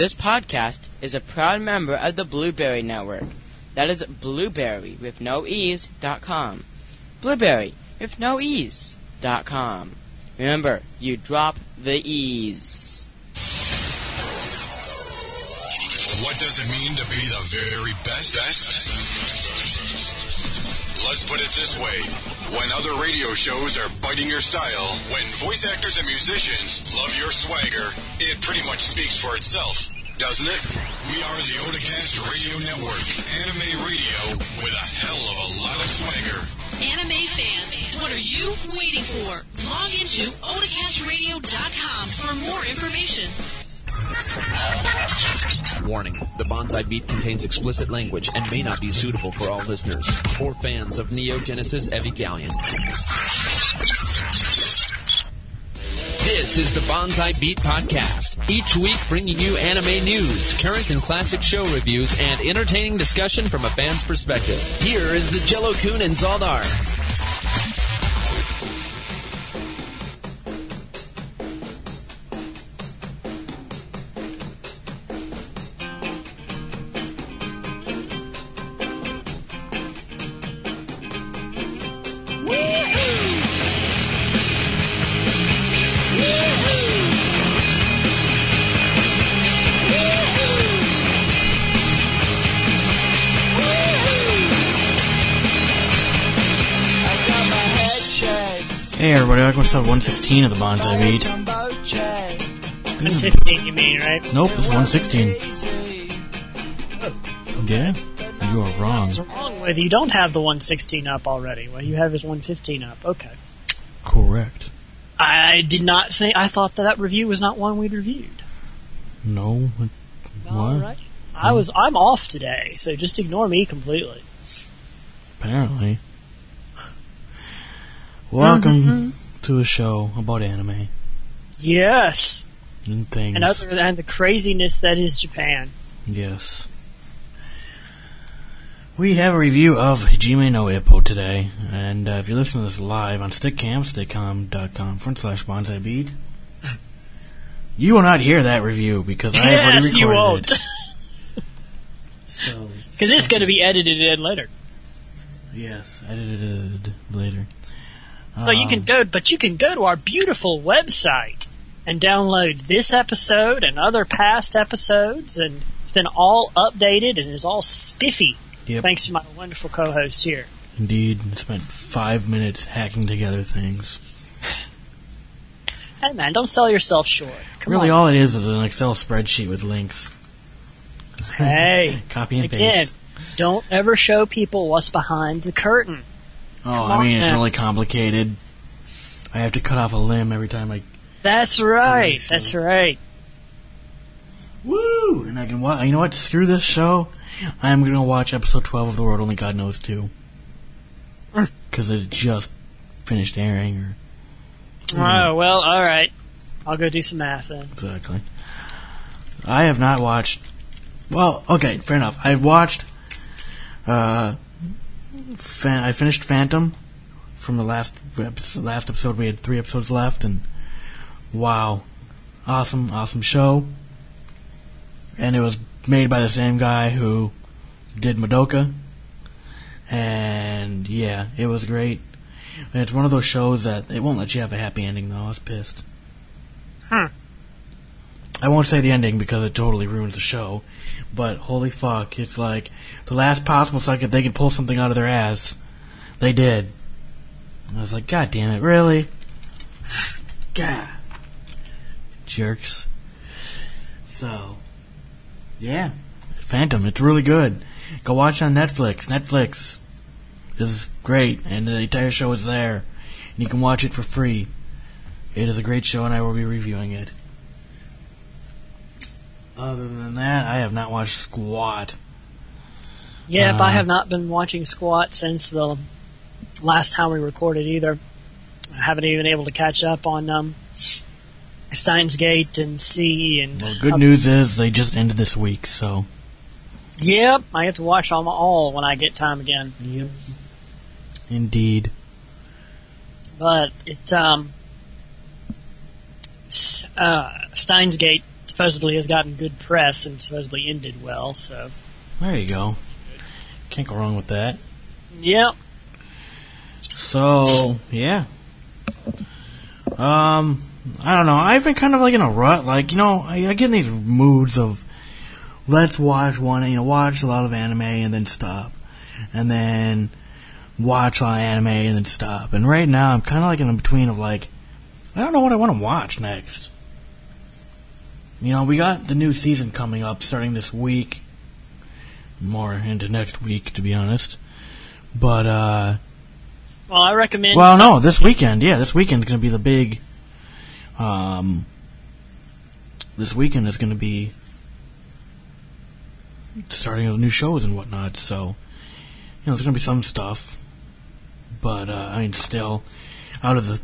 This podcast is a proud member of the Blueberry Network. That is blueberry with no ease dot com. Blueberry with no ease dot com. Remember, you drop the ease. What does it mean to be the very best? Let's put it this way. When other radio shows are biting your style, when voice actors and musicians love your swagger, it pretty much speaks for itself, doesn't it? We are the Otacast Radio Network, anime radio with a hell of a lot of swagger. Anime fans, what are you waiting for? Log into otacastradio.com for more information. Warning the Bonsai Beat contains explicit language and may not be suitable for all listeners. For fans of Neon Genesis Evangelion. This is the Bonsai Beat Podcast. Each week bringing you anime news, current and classic show reviews, and entertaining discussion from a fan's perspective. Here is the Jellokun and Zaldar. Welcome to episode 116 of the Bonsai Beat. 115, you mean, right? Nope, it's 116. Yeah, you are wrong. What's wrong with you? Don't have the 116 up already. What you have is 115 up. Okay. Correct. I did not think. I thought that that review was not one we'd reviewed. No, it- All what? I was. I'm off today, so just ignore me completely. Apparently. Welcome mm-hmm. To a show about anime Yes, and things. and other than the craziness that is Japan. Yes. We have a review of Hajime no Ippo today, and uh, if you're listening to this live on Stickam, stickam.com front slash bonsai beat, you will not hear that review because I have already yes, you won't, it. So, because it's going to be edited in later. yes, edited later. So you can Um, go, but you can go to our beautiful website and download this episode and other past episodes, and it's been all updated and is all spiffy. Yep. Thanks to my wonderful co-hosts here. Indeed, spent five minutes hacking together things. Hey man, don't sell yourself short. Come really, on. all it is is an Excel spreadsheet with links. hey, Copy and again, paste. don't ever show people what's behind the curtain. Oh, I mean, it's really complicated. I have to cut off a limb every time I That's right. That's right. Woo! And I can watch. You know what? Screw this show. I am going to watch episode 12 of The World Only God Knows 2. Because it just finished airing. Or, Oh well, all right. I'll go do some math then. exactly. I have not watched. Well, okay, fair enough. I've watched. Uh, fan, I finished Phantom from the last episode, last episode. We had three episodes left, and wow, awesome, awesome show. And it was made by the same guy who did Madoka. And yeah, it was great. And it's one of those shows that it won't let you have a happy ending, though. I was pissed. Hmm. I won't say the ending because it totally ruins the show. But holy fuck, it's like the last possible second they could pull something out of their ass. They did. And I was like, God damn it, really? God. Jerks. So, yeah. Phantom, it's really good. Go watch it on Netflix. Netflix is great, and the entire show is there. And you can watch it for free. It is a great show, and I will be reviewing it. Other than that, I have not watched squat. Yep, Uh, I have not been watching Squat since the last time we recorded either. I haven't even able to catch up on um, Steins Gate and C and Well, good news is they just ended this week, so. Yep, I get to watch them all when I get time again. Yep. Indeed. But it um, uh, Steins Gate supposedly has gotten good press and supposedly ended well. So, There you go. Can't go wrong with that. Yep. So yeah. Um, I don't know. I've been kind of like in a rut. Like you know, I, I get in these moods of let's watch one. You know, watch a lot of anime and then stop, and then watch a lot of anime and then stop. And right now, I'm kind of like in between of like I don't know what I want to watch next. You know, we got the new season coming up starting this week. More into next week, to be honest. But uh Well, I recommend. well, no, this weekend. Yeah, this weekend's going to be the big. Um, this weekend is going to be starting of new shows and whatnot. So, you know, there's going to be some stuff, but uh, I mean, still, out of the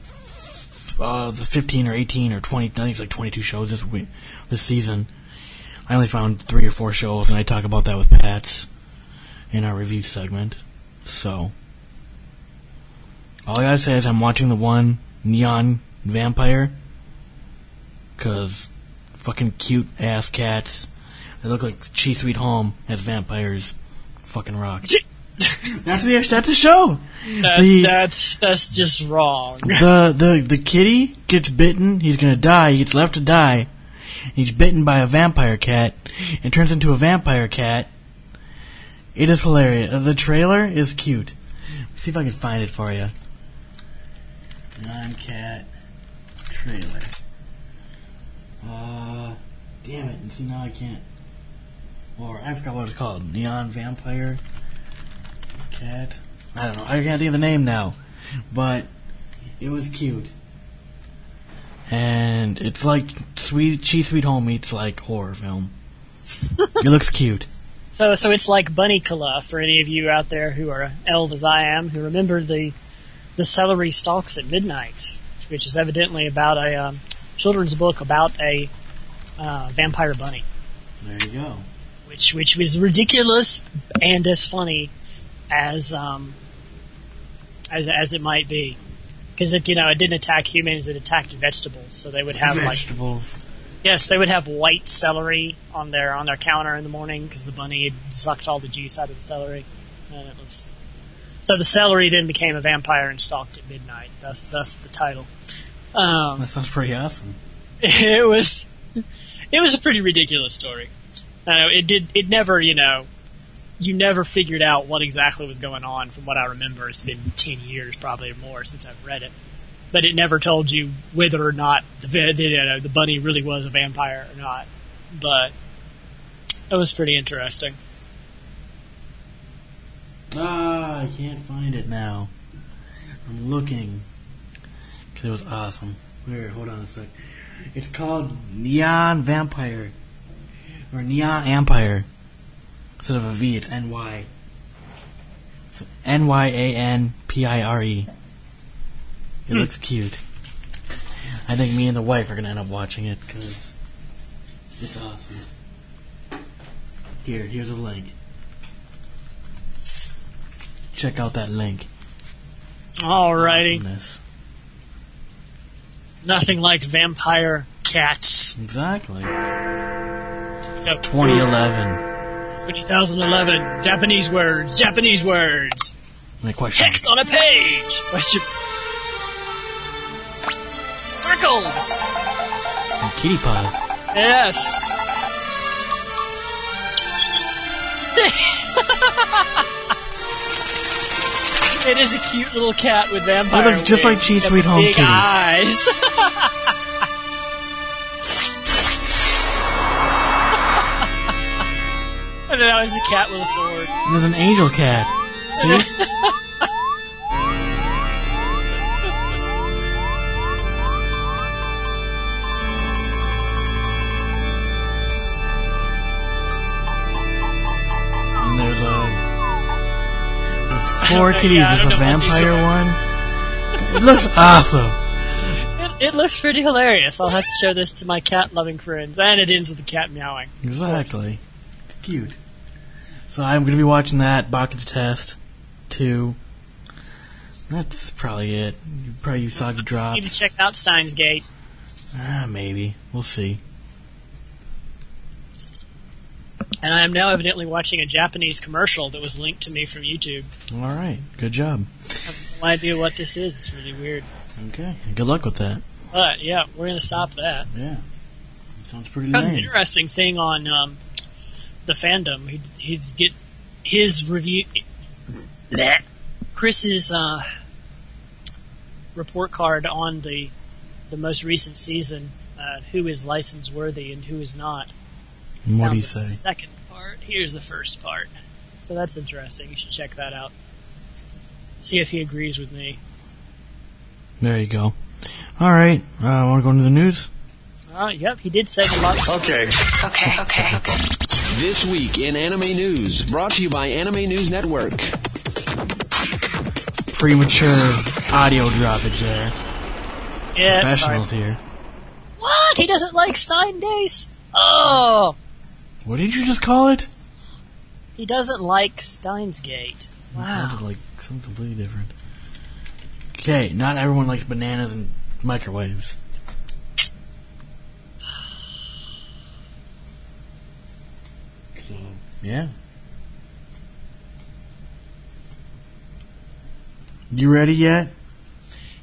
uh, the 15 or 18 or 20, I think it's like 22 shows this week, this season. I only found three or four shows, and I talk about that with Patz in our review segment. So. All I gotta say is I'm watching the one neon vampire. Cause fucking cute ass cats. They look like Chi's Sweet Home as vampires. Fucking rock. That's the that's a show. That, the- that's that's just wrong. The the the kitty gets bitten. He's gonna die. He gets left to die. He's bitten by a vampire cat and turns into a vampire cat. It is hilarious. The trailer is cute. Let's see if I can find it for you. Non-cat trailer. Uh, damn it! And see now I can't. Or I forgot what it's called. Neon vampire cat. I don't know. I can't think of the name now, but it was cute. And it's like sweet, Chi Sweet Home meets like horror film. it looks cute. So, so it's like Bunnicula for any of you out there who are old as I am, who remember the the celery stalks at midnight, which is evidently about a um, children's book about a uh, vampire bunny, There you go. which which was ridiculous and as funny as um as as it might be, because it you know it didn't attack humans, it attacked vegetables, so they would have like Vegetables. Yes, they would have white celery on their on their counter in the morning because the bunny had sucked all the juice out of the celery, and it was so the celery then became a vampire and stalked at midnight. Thus, thus the title. Um, that sounds pretty awesome. it was it was a pretty ridiculous story. Uh, it did it never you know you never figured out what exactly was going on from what I remember. It's been ten years probably or more since I've read it, but it never told you whether or not the the, you know, the bunny really was a vampire or not. But it was pretty interesting. Ah, I can't find it now. I'm looking. Cause it was awesome. Here, hold on a sec. It's called Neon Vampire. Or Nyanpire. Instead of a V, it's N-Y. So N-Y-A-N-P-I-R-E. It hmm. looks cute. I think me and the wife are gonna end up watching it, because it's awesome. Here, here's a link. Check out that link. Alrighty, Awesomeness. nothing like vampire cats. Exactly. So, 2011. 2011 Japanese words, Japanese words. My question. Text on a page. Question. Circles. And kitty paws. Yes. it is a cute little cat with vampire. It looks just like wings and Sweet Home big Kitty. eyes. and then I was a cat with a sword. There's an angel cat. See? and there's a. There's four kitties. don't There's a know what these vampire one. It looks awesome. It, it looks pretty hilarious. I'll have to show this to my cat loving friends. And it ends with the cat meowing. Exactly. Cute. So I'm going to be watching that Baka Test 2. That's probably it. You probably you saw the drop. Need to check out Steins Gate. Ah, maybe. We'll see. And I am now evidently watching a Japanese commercial that was linked to me from YouTube. All right. Good job. I have no idea what this is. It's really weird. Okay. Good luck with that. But yeah, we're gonna stop that. Yeah. Sounds pretty Kind of an interesting thing on um, the fandom. He'd, he'd get his review. Bleh. Chris's uh, report card on the the most recent season. Uh, who is license worthy and who is not. What do you the say? Second part. Here's the first part. So that's interesting. You should check that out. See if he agrees with me. There you go. All right. Uh, want to go into the news? Uh, yep, he did say a lot. Okay. Okay, okay. This week in Anime News, brought to you by Anime News Network. Premature audio droppage there. Yeah, sorry. Professionals here. What? He doesn't like Stein Days? Oh, What did you just call it? he doesn't like Steins Gate. Wow. Sounded like something completely different. Okay, not everyone likes bananas and microwaves. Yeah. You ready yet?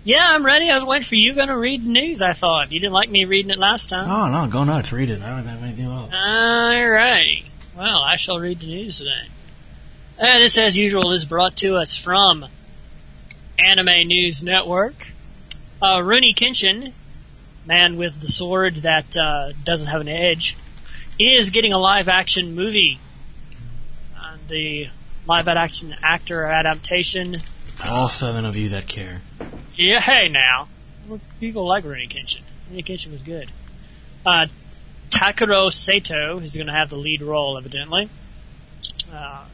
Yeah, I'm ready. I was waiting for you going to read the news. I thought you didn't like me reading it last time. Oh no, go nuts, read it. I don't have anything else. All right. Well, I shall read the news today. Uh, this, as usual, is brought to us from Anime News Network. Uh, Rurouni Kenshin, man with the sword that uh, doesn't have an edge, is getting a live-action movie. The live-action actor adaptation. All seven of you that care. Yeah, hey now, people like Rurouni Kenshin. Rurouni Kenshin was good. Uh, Takeru Sato is going to have the lead role, evidently. Uh,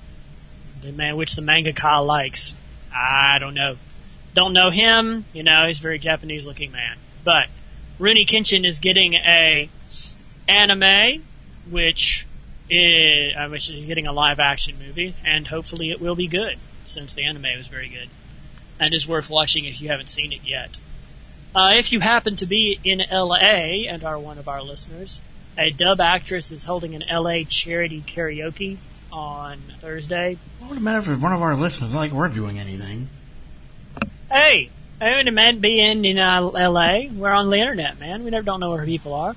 the man which the manga mangaka likes. I don't know. Don't know him. You know, he's a very Japanese looking man. But Rurouni Kenshin is getting a anime, which is, uh, which is getting a live action movie, and hopefully it will be good, since the anime was very good. And is worth watching if you haven't seen it yet. Uh, if you happen to be in LA and are one of our listeners, a dub actress is holding an LA charity karaoke on Thursday. What would it matter if one of our listeners like we're doing anything? Hey, I wouldn't mind being in uh, LA. We're on the internet, man. We never don't know where people are.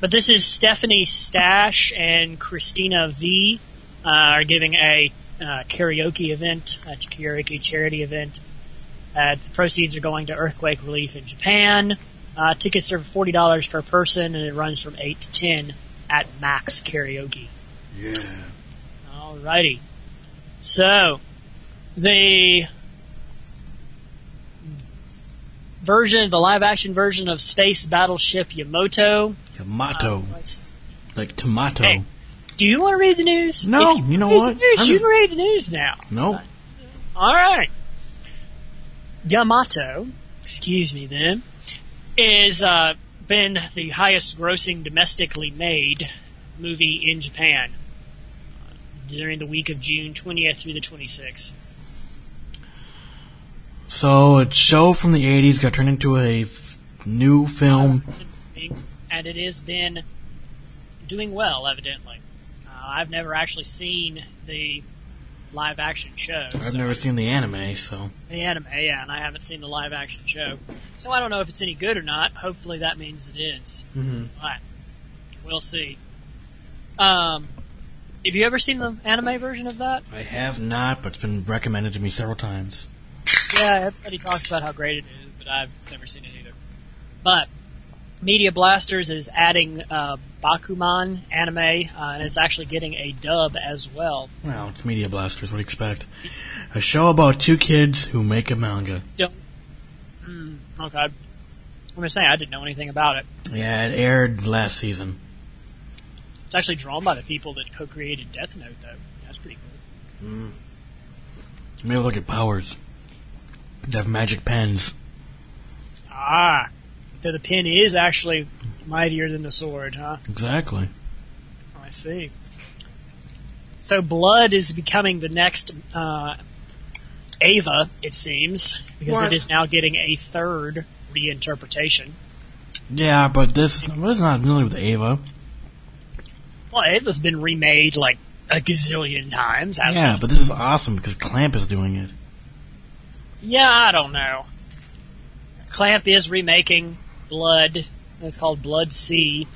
But this is Stephanie Sheh and Cristina Vee uh, are giving a uh, karaoke event, a karaoke charity event. Uh, the proceeds are going to earthquake relief in Japan. Uh, tickets are forty dollars per person, and it runs from eight to ten at Max Karaoke. Yeah. Alrighty. So, the version, the live action version of Space Battleship Yamato. Tomato. uh, like tomato. Hey. do you want to read the news? No, If you know what? News, I'm you just- can read the news now. Nope. Alright. Yamato, excuse me then, is uh, been the highest grossing domestically made movie in Japan uh, during the week of June 20th through the 26th. So a show from the '80s got turned into a f- new film. And it has been doing well, evidently. Uh, I've never actually seen the live action show. I've so- never seen the anime, so The anime, yeah, and I haven't seen the live action show. So I don't know if it's any good or not. Hopefully that means it is. Mhm. But we'll see. Um, have you ever seen the anime version of that? I have not, but it's been recommended to me several times. Yeah, everybody talks about how great it is, but I've never seen it either. But Media Blasters is adding uh, Bakuman anime, uh, and it's actually getting a dub as well. Well, it's Media Blasters. What do you expect? A show about two kids who make a manga. Don't. Mm, okay. I'm gonna say I didn't know anything about it. Yeah, it aired last season. It's actually drawn by the people that co-created Death Note, though. That's pretty cool. Maybe look at powers. They have magic pens. Ah, so the pin is actually mightier than the sword, huh? Exactly. I see. So blood is becoming the next uh, Ava, it seems, because What? it is now getting a third reinterpretation. Yeah, but this this is not really with Ava. Well, Ava's been remade like a gazillion times. Yeah, it? but this is awesome because Clamp is doing it. yeah, I don't know. Clamp is remaking Blood. It's called Blood-C.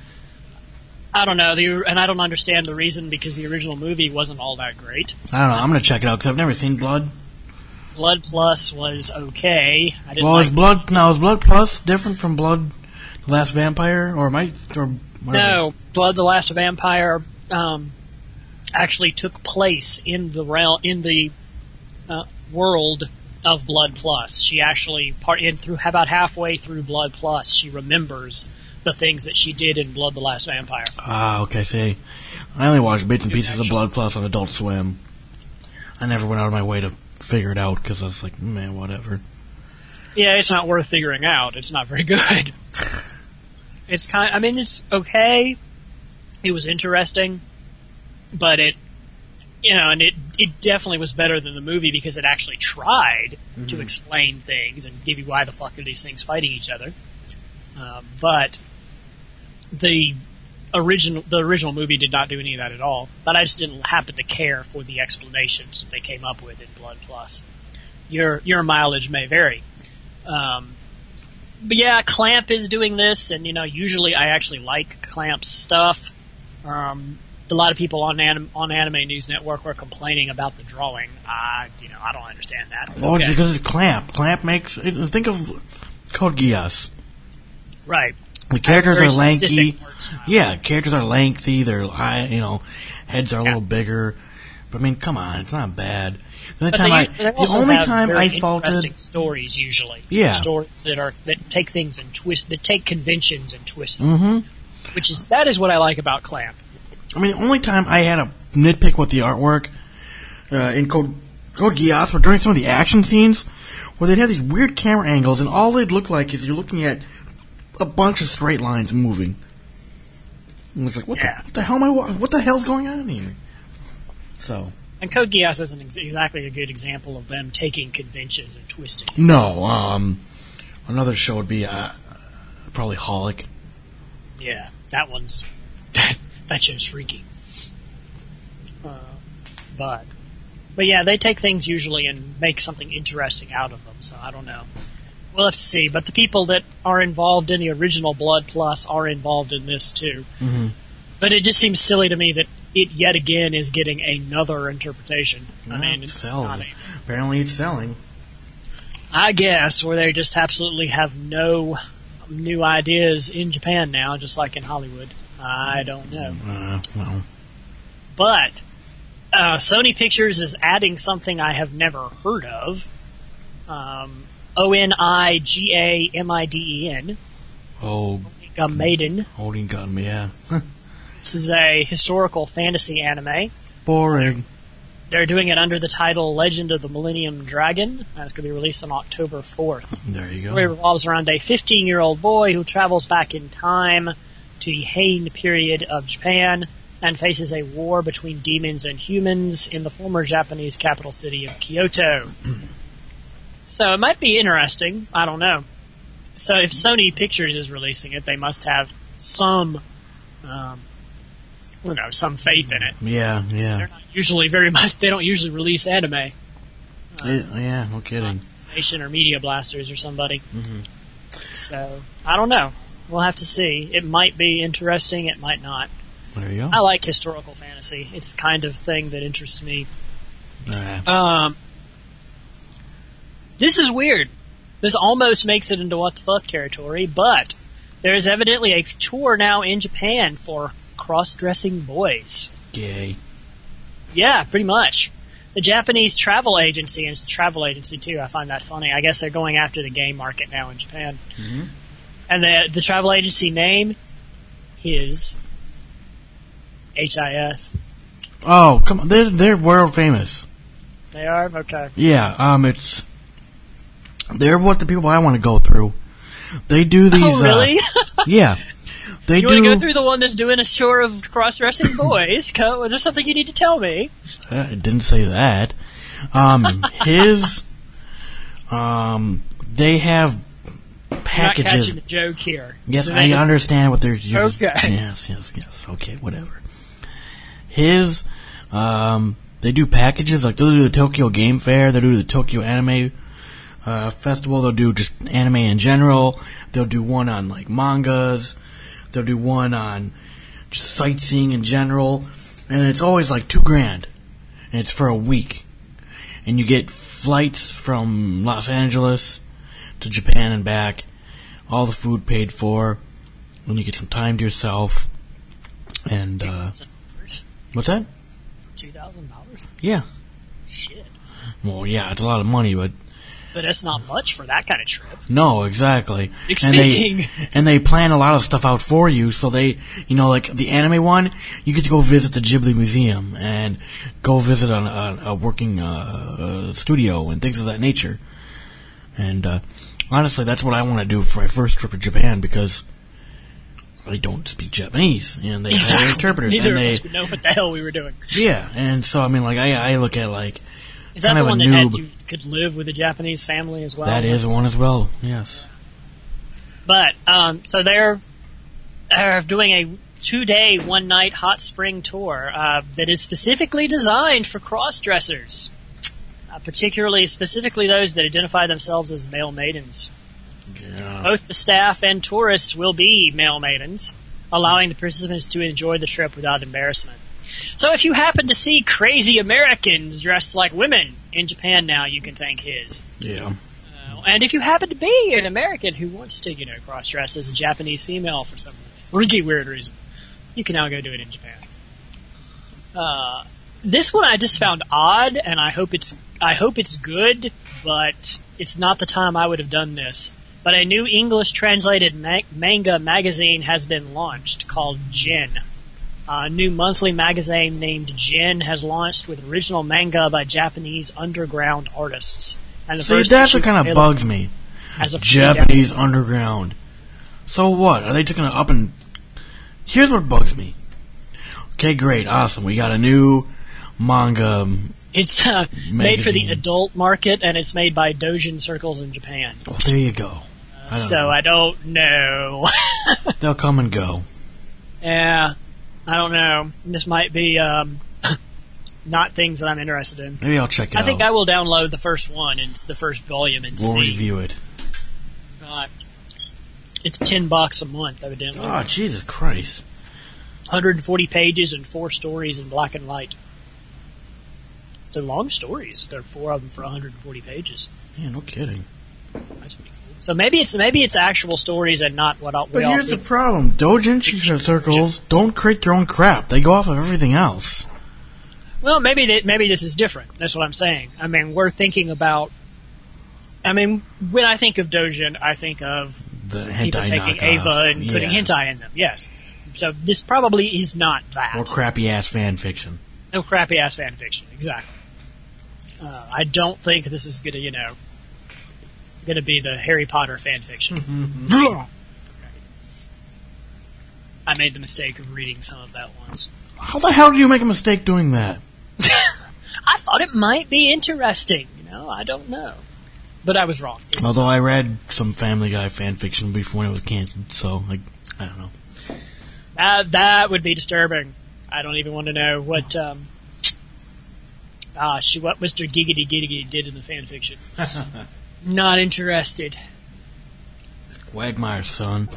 I don't know, the, and I don't understand the reason because the original movie wasn't all that great. I don't know. I'm gonna check it out because I've never seen Blood. Blood Plus was okay. I didn't Well, like is Blood now is Blood Plus different from Blood, the Last Vampire, or might or No, Blood the Last Vampire um, actually took place in the realm in the uh, world of Blood Plus. She actually part in through about halfway through Blood Plus, she remembers the things that she did in Blood the Last Vampire. Ah, okay. See, I only watched bits and pieces of Blood Plus on Adult Swim. I never went out of my way to figure it out because I was like, man, whatever. Yeah, it's not worth figuring out. It's not very good. it's kind. I mean, it's okay. It was interesting, but it, you know, and it it definitely was better than the movie because it actually tried to explain things and give you why the fuck are these things fighting each other. Um, but the original the original movie did not do any of that at all. But I just didn't happen to care for the explanations that they came up with in Blood Plus. Your your mileage may vary. Um, but yeah, Clamp is doing this, and you know, usually I actually like Clamp's stuff. Um, a lot of people on anim- on Anime News Network were complaining about the drawing. I, you know, I don't understand that. Well, it's Okay. because it's Clamp. Clamp makes. it- Think of Code Geass. right. The characters are lanky. Yeah, characters are lengthy. They're high, you know, heads are a Yeah. little bigger. But I mean, come on, it's not bad. The time they, I, the only time I faulted, stories usually. Yeah. stories that are that take things and twist that take conventions and twist them. Mhm. Which is that is what I like about Clamp. I mean, the only time I had a nitpick with the artwork uh, in Code Code Geass were during some of the action scenes where they'd have these weird camera angles, and all they'd look like is you're looking at a bunch of straight lines moving. And it's like, what, Yeah. the, what the hell am I? What the hell's going on here? So And Code Geass isn't ex- exactly a good example of them taking conventions and twisting. it. no, um, another show would be uh, probably Holic. Yeah, that one's that that show's freaky. Uh, but but yeah, they take things usually and make something interesting out of them. So I don't know. We'll have to see. But the people that are involved in the original Blood Plus are involved in this too. Mhm. But it just seems silly to me that it yet again is getting another interpretation. I mean, it's sells. not a, Apparently, it's selling. I guess where they just absolutely have no new ideas in Japan now, just like in Hollywood. I don't know. Uh, well, But uh, Sony Pictures is adding something I have never heard of. Um, O N I G A M I D E N. oh, Maiden. holding gun, yeah, This is a historical fantasy anime. boring. They're doing it under the title Legend of the Millennium Dragon. It's going to be released on October 4th. There you The story go. revolves around a 15 year old boy who travels back in time to the Heian period of Japan and faces a war between demons and humans in the former Japanese capital city of Kyoto. so it might be interesting. I don't know. So if Sony Pictures is releasing it, they must have some, um, don't know, some faith in it. Yeah, yeah, They're not usually very much. They don't usually release anime. It- yeah. No kidding. Nation or Media Blasters or somebody. So I don't know. We'll have to see. It might be interesting. It might not. There you go. I like historical fantasy. It's the kind of thing that interests me. Uh, Um, this is weird. This almost makes it into what the fuck territory, but there is evidently a tour now in Japan for cross-dressing boys. gay. Yeah, pretty much. The Japanese travel agency, and it's a travel agency too. I find that funny. I guess they're going after the gay market now in Japan. And the the travel agency name is HIS. Oh, come on. They're they're world famous. They are okay. Yeah. Um, it's they're what the people I want to go through. They do these. oh, really? Uh, yeah. They you do. want to go through the one that's doing a tour of cross-dressing boys? Co- Is there something you need to tell me? Uh, I didn't say that. Um, his. Um, they have packages. joke here. Yes, I understand what they're. You're, Okay. Yes, yes, yes. Okay, whatever. his, um, they do packages like they'll do the Tokyo Game Fair, they'll do the Tokyo Anime uh, Festival, they'll do just anime in general, they'll do one on like mangas, they'll do one on just sightseeing in general, and it's always like two grand, and it's for a week, and you get flights from Los Angeles to Japan and back, all the food paid for, and you get some time to yourself, and uh, what's that? Two thousand dollars. Yeah. Shit. Well, yeah, it's a lot of money, but But that's not much for that kind of trip. no, exactly. And they and they plan a lot of stuff out for you, so they, you know, like the anime one, you get to go visit the Ghibli Museum and go visit a, a, a working uh, uh, studio and things of that nature. And uh, honestly, that's what I want to do for my first trip to Japan because I don't speak Japanese, and they have interpreters, Neither and of they, us would know what the hell we were doing. yeah, and so I mean, like I, I look at like Is that Kind the of a one that had you could live with a Japanese family as well? that is one as well. Yes. But um, so they're are doing a two day, one night hot spring tour uh, that is specifically designed for cross dressers, uh, particularly specifically those that identify themselves as male maidens. Yeah. Both the staff and tourists will be male maidens, allowing the participants to enjoy the trip without embarrassment. So if you happen to see crazy Americans dressed like women in Japan now, you can thank his. Yeah. Uh, and if you happen to be an American who wants to, you know, cross dress as a Japanese female for some freaky weird reason, you can now go do it in Japan. Uh, this one I just found odd, and I hope it's I hope it's good, but it's not the time I would have done this. But a new English translated ma- manga magazine has been launched called Jin. A new monthly magazine named Jin has launched with original manga by Japanese underground artists. And the See, that's what kind of bugs me. as a Japanese underground. So what? Are they just gonna up and? Here's what bugs me. Okay, great, awesome. We got a new manga. Um, It's uh, made for the adult market, and it's made by Dojin Circles in Japan. Well, there you go. I So know. I don't know. They'll come and go. yeah, I don't know. This might be um, not things that I'm interested in. Maybe I'll check it I out. think I will download the first one and the first volume and We'll see. review it. Uh, it's ten bucks a month, evidently. Oh, Jesus Christ! 140 pages and four stories in black and white. They're long stories. There are four of them for 140 pages. Yeah, no kidding. That's pretty cool. So maybe it's maybe it's actual stories and not what all, we But all here's the problem: Dojin circles don't create their own crap. They go off of everything else. Well, maybe that maybe this is different. That's what I'm saying. I mean, we're thinking about. I mean, when I think of Dojin, I think of The people taking knockoffs. Ava and putting yeah. hentai in them. Yes. So this probably is not that. or crappy ass fan fiction. no crappy ass fan fiction. Exactly. Uh, I don't think this is gonna, you know, gonna be the Harry Potter fan fiction. Okay. I made the mistake of reading some of that once. How the hell do you make a mistake doing that? I thought it might be interesting. You know, I don't know, but I was wrong. It was- Although I read some Family Guy fan fiction before when it was canceled, so like I don't know. Uh, that would be disturbing. I don't even want to know what um, ah, she, what Mr. Giggity Giggity did in the fan fiction. Not interested. Quagmire's son.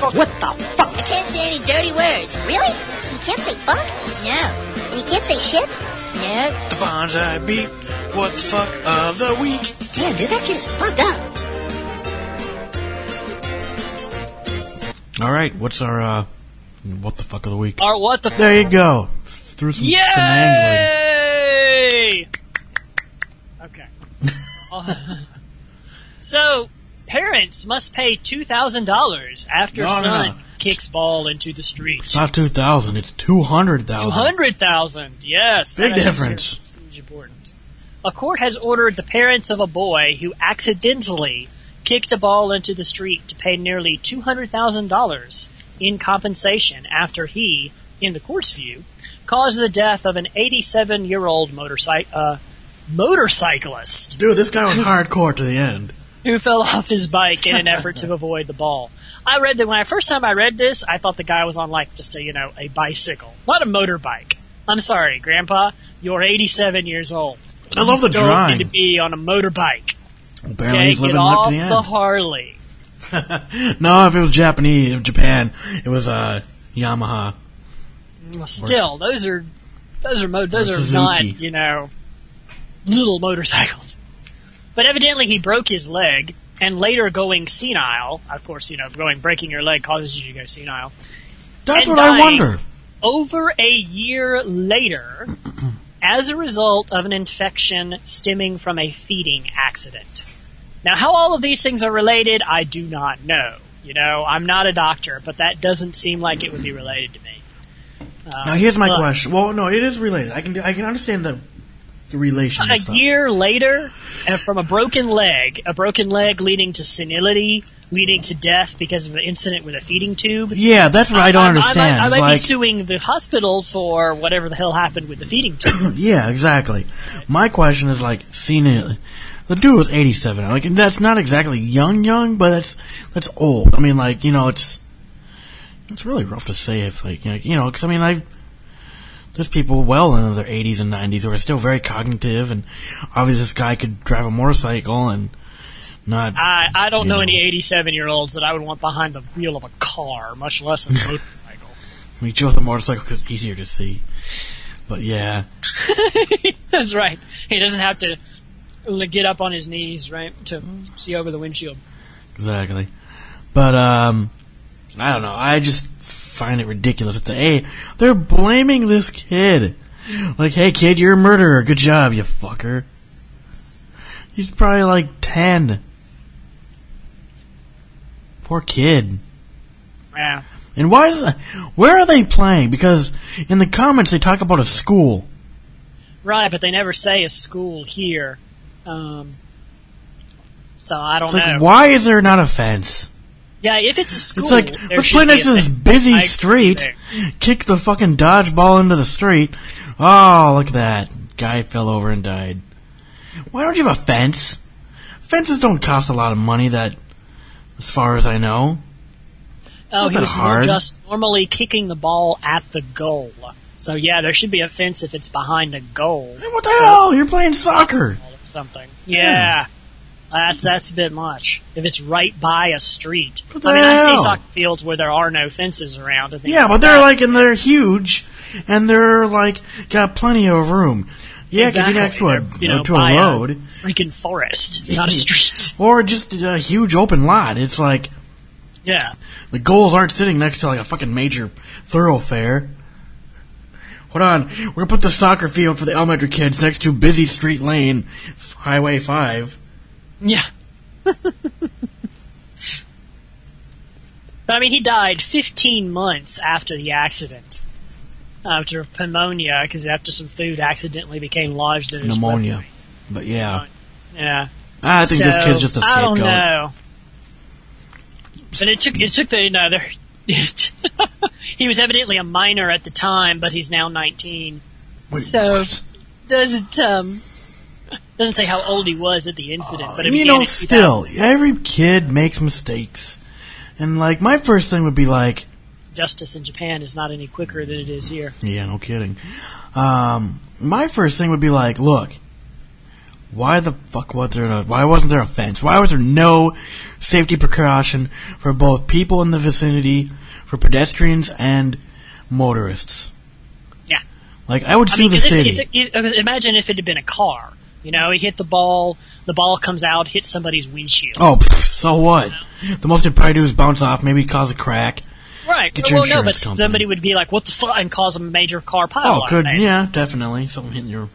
What the fuck? You can't say any dirty words. Really? So you can't say fuck? No. And you can't say shit? No. The Bonsai Beat. What the fuck of the week? Damn, dude, that kid is fucked up. All right, what's our uh, what the fuck of the week? Or what the? There you go. Through some. Yay! Okay. So, parents must pay two thousand dollars after No, no, son no. kicks ball into the street. It's not two thousand. It's two hundred Two thousand. hundred thousand. Yes, Big difference. important. A court has ordered the parents of a boy who accidentally kicked a ball into the street to pay nearly two hundred thousand dollars in compensation after he, in the court's view, caused the death of an eighty-seven-year-old motorcycle uh, motorcyclist. Dude, this guy was hardcore to the end. who fell off his bike in an effort to avoid the ball. I read that when I first time I read this, I thought the guy was on like just a you know a bicycle, not a motorbike. I'm sorry, Grandpa, you're 87 years old. I love the You don't drawing. need to be on a motorbike. Apparently he's get living up off to the the. Harley. no, if it was Japanese, if Japan, it was uh, Yamaha. Well, Still, those are those are mo- those are Suzuki. not you know little motorcycles. But evidently, he broke his leg, and later going senile. Of course, you know, going breaking your leg causes you to go senile. That's what I wonder. Over a year later, as a result of an infection stemming from a feeding accident. Now, how all of these things are related, I do not know. You know, I'm not a doctor, but that doesn't seem like it would be related to me. Uh, Now here's my but- question. Well, no, it is related. I can I can understand the the relation. a stuff. year later, and from a broken leg, a broken leg leading to senility, leading to death because of an incident with a feeding tube. Yeah, that's what I don't understand. I, might, I It's might be suing the hospital for whatever the hell happened with the feeding tube. yeah, exactly. My question is like, senile. The dude was 87. Like, that's not exactly young, young, but that's that's old. I mean, like, you know, it's it's really rough to say if, like, you know, because I mean, I there's people well in their 80s and 90s who are still very cognitive, and obviously this guy could drive a motorcycle and not. I, I don't know know. any 87 year olds that I would want behind the wheel of a car, much less a motorcycle. We chose the motorcycle because it's easier to see. But yeah, That's right. He doesn't have to get up on his knees, right, to see over the windshield. exactly. But um, I don't know. I just find it ridiculous. It's a, hey, they're blaming this kid. Like, hey kid, you're a murderer. Good job, you fucker. He's probably like ten. Poor kid. Yeah. And why? is- Where are they playing? Because in the comments they talk about a school. Right, but they never say a school here. Um, so I don't It's like, know. why is there not a fence? Yeah, if it's a school, It's like there let's should play next to this busy I- street. Kick the fucking dodgeball into the street. Oh, look at that guy fell over and died. Why don't you have a fence? Fences don't cost a lot of money. That, as far as I know, Oh, he was hard. just normally kicking the ball at the goal. So yeah, there should be a fence if it's behind a goal Hey, what the hell? You're playing soccer. Something. Yeah. That's that's a bit much. If it's right by a street, I mean, I see hell? soccer fields where there are no fences around. And Yeah, like but they're that. like, and they're huge, and they're like got plenty of room. Yeah, exactly. it could be next to a They're, you know, to a road, freaking forest, not a street. or just a huge open lot. It's like Yeah. The goals aren't sitting next to like a fucking major thoroughfare. Hold on, we're gonna put the soccer field for the elementary kids next to busy street lane, Highway Five. Yeah. but I mean, he died 15 months after the accident. After pneumonia, because after some food accidentally became lodged in his Pneumonia. weaponry. But yeah, Yeah. I think this kid's just a I don't know. But it took it took the you know. he was evidently a minor at the time, but he's now 19. Wait, So- what? Doesn't um doesn't say how old he was at the incident, but it you know, still, every kid makes mistakes, and like my first thing would be like, justice in Japan is not any quicker than it is here. Yeah, no kidding. Um, my first thing would be like, look, why the fuck was there? A, why wasn't there a fence? Why was there no safety precaution for both people in the vicinity, for pedestrians and motorists? Yeah. Like I would I sue mean, the it's- city. it's- it- imagine if it had been a car. You know, he hit the ball, the ball comes out, hits somebody's windshield. oh, pff, so what? The most it'd probably do is bounce off, maybe cause a crack. right. get your well, no, but company. somebody would be like, "What the fuck?" and cause a major car pile. Oh, could yeah, definitely something hitting your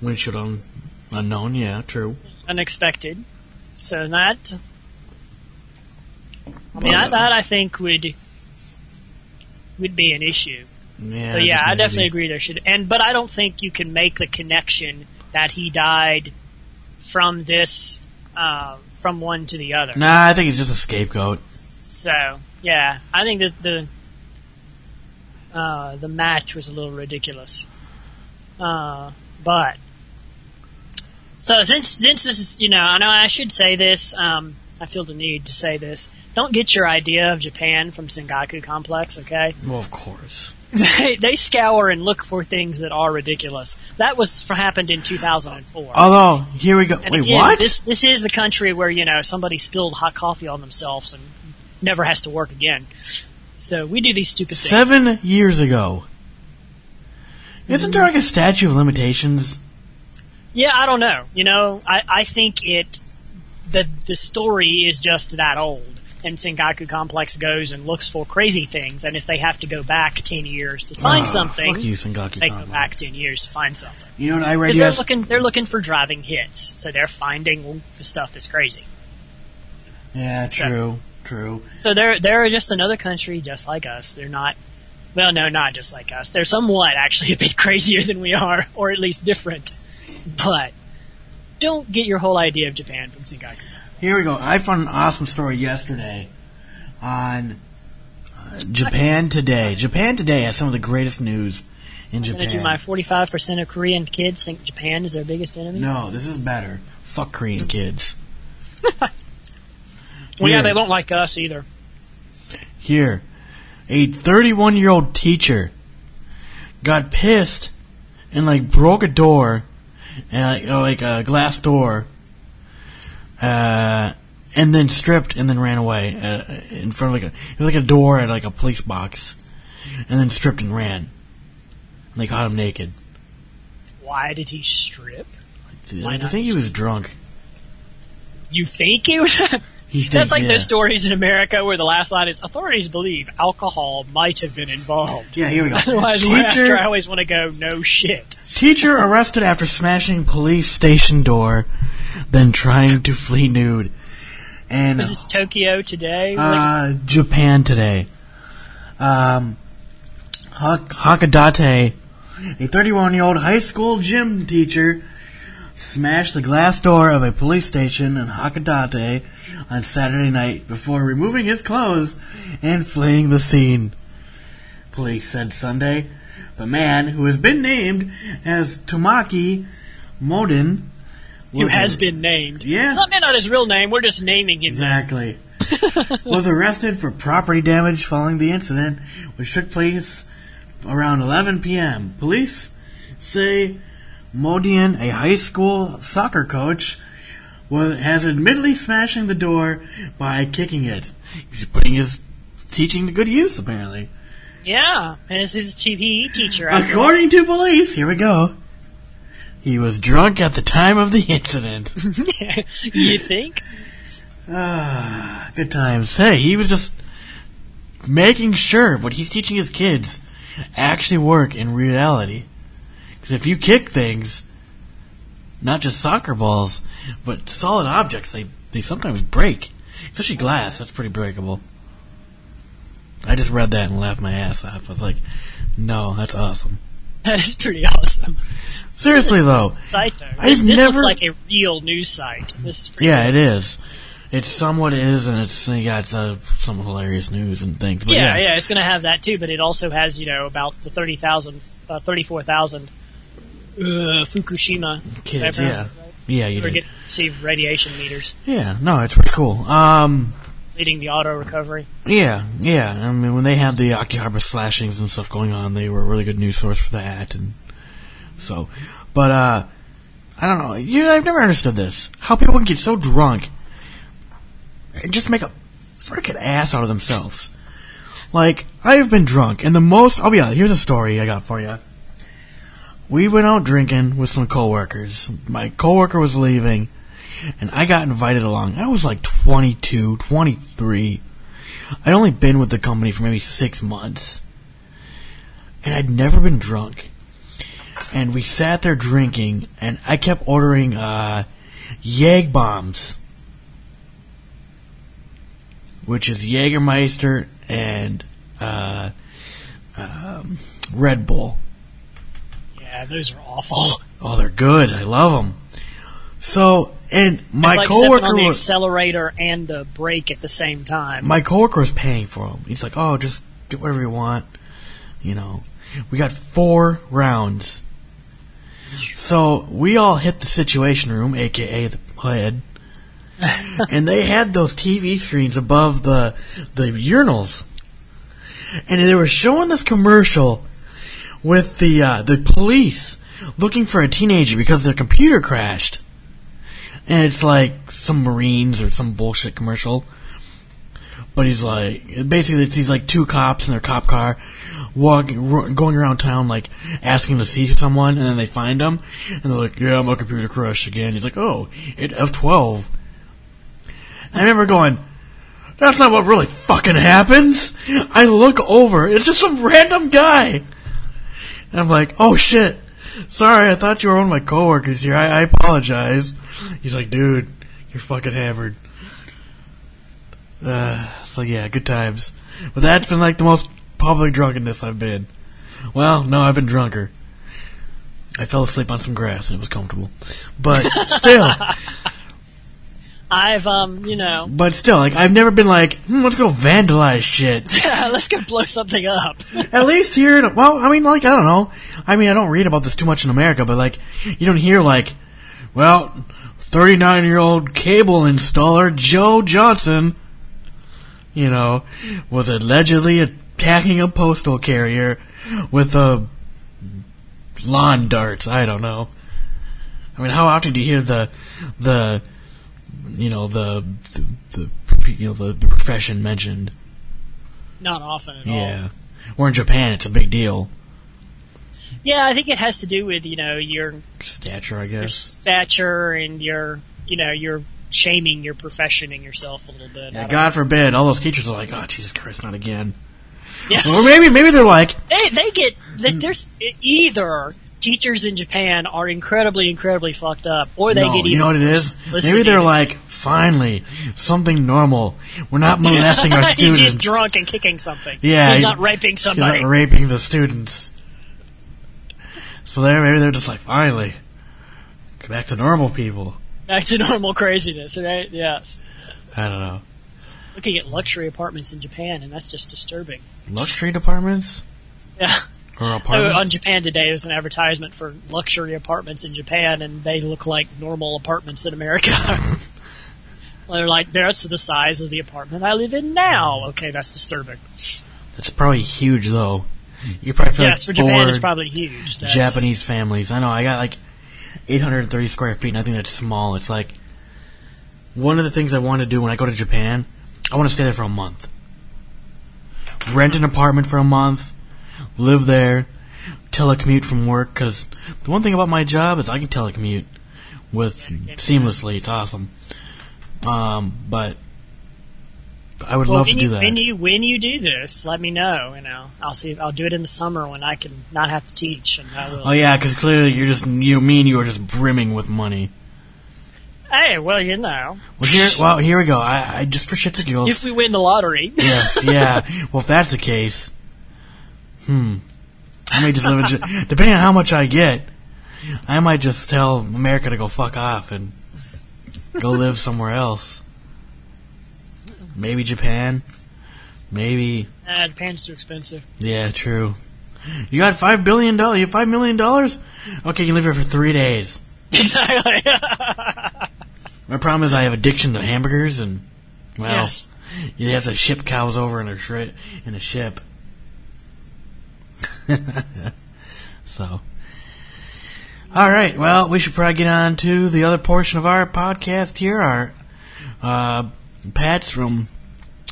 windshield on unknown. Yeah, true. unexpected. So that, I mean, But, that, uh, that I think would would be an issue. Yeah. so yeah, I definitely agree there should. And but I don't think you can make the connection that he died from this uh, from one to the other. Nah, I think he's just a scapegoat. So yeah, I think that the uh, the match was a little ridiculous. Uh, but So since since this is you know I know I should say this. Um, I feel the need to say this. Don't get your idea of Japan from Sankaku Complex. Okay, Well, of course. they they scour and look for things that are ridiculous. That was for, happened in 2004. Although, here we go. And Wait, again, what? This this is the country where you know somebody spilled hot coffee on themselves and never has to work again. So we do these stupid things. Seven years ago. Isn't there like a statute of limitations? Yeah, I don't know. You know, I, I think it the the story is just that old. And Sankaku Complex goes and looks for crazy things, and if they have to go back ten years to find Ah, something, you, they go back ten years to find something. You know what I read? Because they're looking they're looking for driving hits, so they're finding the stuff that's crazy. Yeah, true, true. So they're they're just another country just like us. They're not well, no, not just like us. They're somewhat actually a bit crazier than we are, or at least different. But don't get your whole idea of Japan from Sankaku. Here we go. I found an awesome story yesterday on uh, Japan Today. Japan Today has some of the greatest news in I'm Japan. do my 45% of Korean kids think Japan is their biggest enemy. no, this is better. Fuck Korean kids. well, yeah, they don't like us either. Here, a 31 year old teacher got pissed and like broke a door, and like, oh, like a glass door, uh, and then stripped and then ran away uh, in front of like a it was like a door at like a police box, and then stripped and ran. And they caught him naked. Why did he strip? Why I think he was drunk. You think he was? He That's think- like yeah. those stories in America where the last line is authorities believe alcohol might have been involved. Yeah, here we go. Otherwise, Teacher- after I always want to go, no shit. Teacher arrested after smashing police station door, then trying to flee nude. And This is Tokyo today. Like, uh, Japan today. Um, Hak- Hakodate, a 31 year old high school gym teacher, smashed the glass door of a police station in Hakodate on Saturday night before removing his clothes and fleeing the scene. Police said Sunday. The man, who has been named as Tomaki Modin, who has been named. Yeah. It's not, not his real name. We're just naming him. Exactly. was arrested for property damage following the incident, which took place around 11 p.m. Police say Modian, a high school soccer coach, was, has admittedly smashing the door by kicking it. He's putting his teaching to good use, apparently. Yeah, and it's his TV teacher. According to police, here we go. He was drunk at the time of the incident. you think? Ah, good times. Hey, he was just making sure what he's teaching his kids actually work in reality. Because if you kick things, not just soccer balls, but solid objects, they, they sometimes break. Especially glass, that's pretty breakable. I just read that and laughed my ass off. I was like, no, that's awesome. That is pretty awesome. Seriously, though. Site. This, this never- looks like a real news site. This is Yeah, it is. It's somewhat is, and it's yeah, it's uh, some hilarious news and things. But yeah, yeah, yeah, it's going to have that too, but it also has, you know, about the 30,000, uh, 34,000 uh, Fukushima kids. Did I pronounce Yeah? Yeah, you did. getting received radiation meters, Yeah, no, it's pretty cool. Um, leading the auto recovery. yeah, yeah. I mean, when they had the Akihabara slashings and stuff going on, they were a really good news source for that, and so. But uh, I don't know. You, I've never understood this. How people can get so drunk and just make a freaking ass out of themselves. Like I've been drunk, and the most. I'll be honest. Here's a story I got for you. We went out drinking with some coworkers. My coworker was leaving, and I got invited along. I was like 22, 23. I'd only been with the company for maybe six months. And I'd never been drunk. And we sat there drinking, and I kept ordering, uh, Jäg bombs. Which is Jägermeister and, uh, um, Red Bull. Yeah, those are awful. Oh, they're good. I love them. So, and my it's like coworker on the was accelerator and the brake at the same time. my coworker was paying for them. He's like, "Oh, just do whatever you want." You know, we got four rounds, So we all hit the Situation Room, aka the head, and they had those TV screens above the the urinals, and they were showing this commercial with the uh, the police looking for a teenager because their computer crashed, and it's like some Marines or some bullshit commercial. But he's like, basically, it's these like two cops in their cop car, walking, going around town, like asking to see someone, and then they find him, and they're like, "Yeah, my computer crashed again." He's like, "Oh, it F twelve." I remember going, "That's not what really fucking happens." I look over, it's just some random guy, and I'm like, "Oh shit." Sorry, I thought you were one of my coworkers here. I, I apologize. He's like, dude, you're fucking hammered. Uh, so yeah, good times. But that's been like the most public drunkenness I've been. Well, no, I've been drunker. I fell asleep on some grass and it was comfortable. But still, I've um, you know, but still, like I've never been like, hmm, let's go vandalize shit. Yeah, let's go blow something up. At least here, in, well, I mean, like I don't know. I mean, I don't read about this too much in America, but like you don't hear like, well, thirty-nine-year-old cable installer Joe Johnson, you know, was allegedly attacking a postal carrier with a lawn darts. I don't know. I mean, how often do you hear the the you know the the, the you know the, the profession mentioned? Not often at all. Yeah. Or in Japan, it's a big deal. Yeah, I think it has to do with you know your Stature, I your guess. stature and your you know your shaming your profession and yourself a little bit. Yeah, God forbid, all those teachers are like, oh, Jesus Christ, not again. Yes. Or maybe, maybe they're like, they they get there's either teachers in Japan are incredibly incredibly fucked up, or they no, get even you know what it is? Maybe they're like, finally, something normal. We're not molesting our students. He's just drunk and kicking something. Yeah, he's not raping somebody. He's not raping the students. So they're, maybe they're just like, finally, go back to normal people. Back to normal craziness, right? Yes. I don't know. Looking at luxury apartments in Japan, and that's just disturbing. Luxury departments? Yeah. Or Oh, on Japan today, there's an advertisement for luxury apartments in Japan, and they look like normal apartments in America. They're like, that's the size of the apartment I live in now. Okay, that's disturbing. That's probably huge, though. You probably feel yes, for like Japan, it's probably huge. That's- Japanese families. I know. I got like 830 square feet, and I think that's small. It's like one of the things I want to do when I go to Japan. I want to stay there for a month, rent an apartment for a month, live there, telecommute from work. Because the one thing about my job is I can telecommute with seamlessly. It's awesome. Um, but I would Well, love to you, do that. When you when you do this, let me know. You know, I'll see. I'll do it in the summer when I can not have to teach, and I will. oh yeah, because clearly you're just you, me and you are just brimming with money. Hey, well, you know, Well, here, well, here we go. I, I just for shits and giggles. if we win the lottery, yeah, yeah. Well, if that's the case, hmm, I may just live in. Ja- Depending on how much I get, I might just tell America to go fuck off and go live somewhere else. Maybe Japan. Maybe. ah, Japan's too expensive. Yeah, true. You got five billion dollars. You have five million dollars. Okay, you can live here for three days. Exactly. My problem is I have addiction to hamburgers and well, yes. you have to ship cows over in a shri- in a ship. so, all right. Well, we should probably get on to the other portion of our podcast here. Our uh, Patz from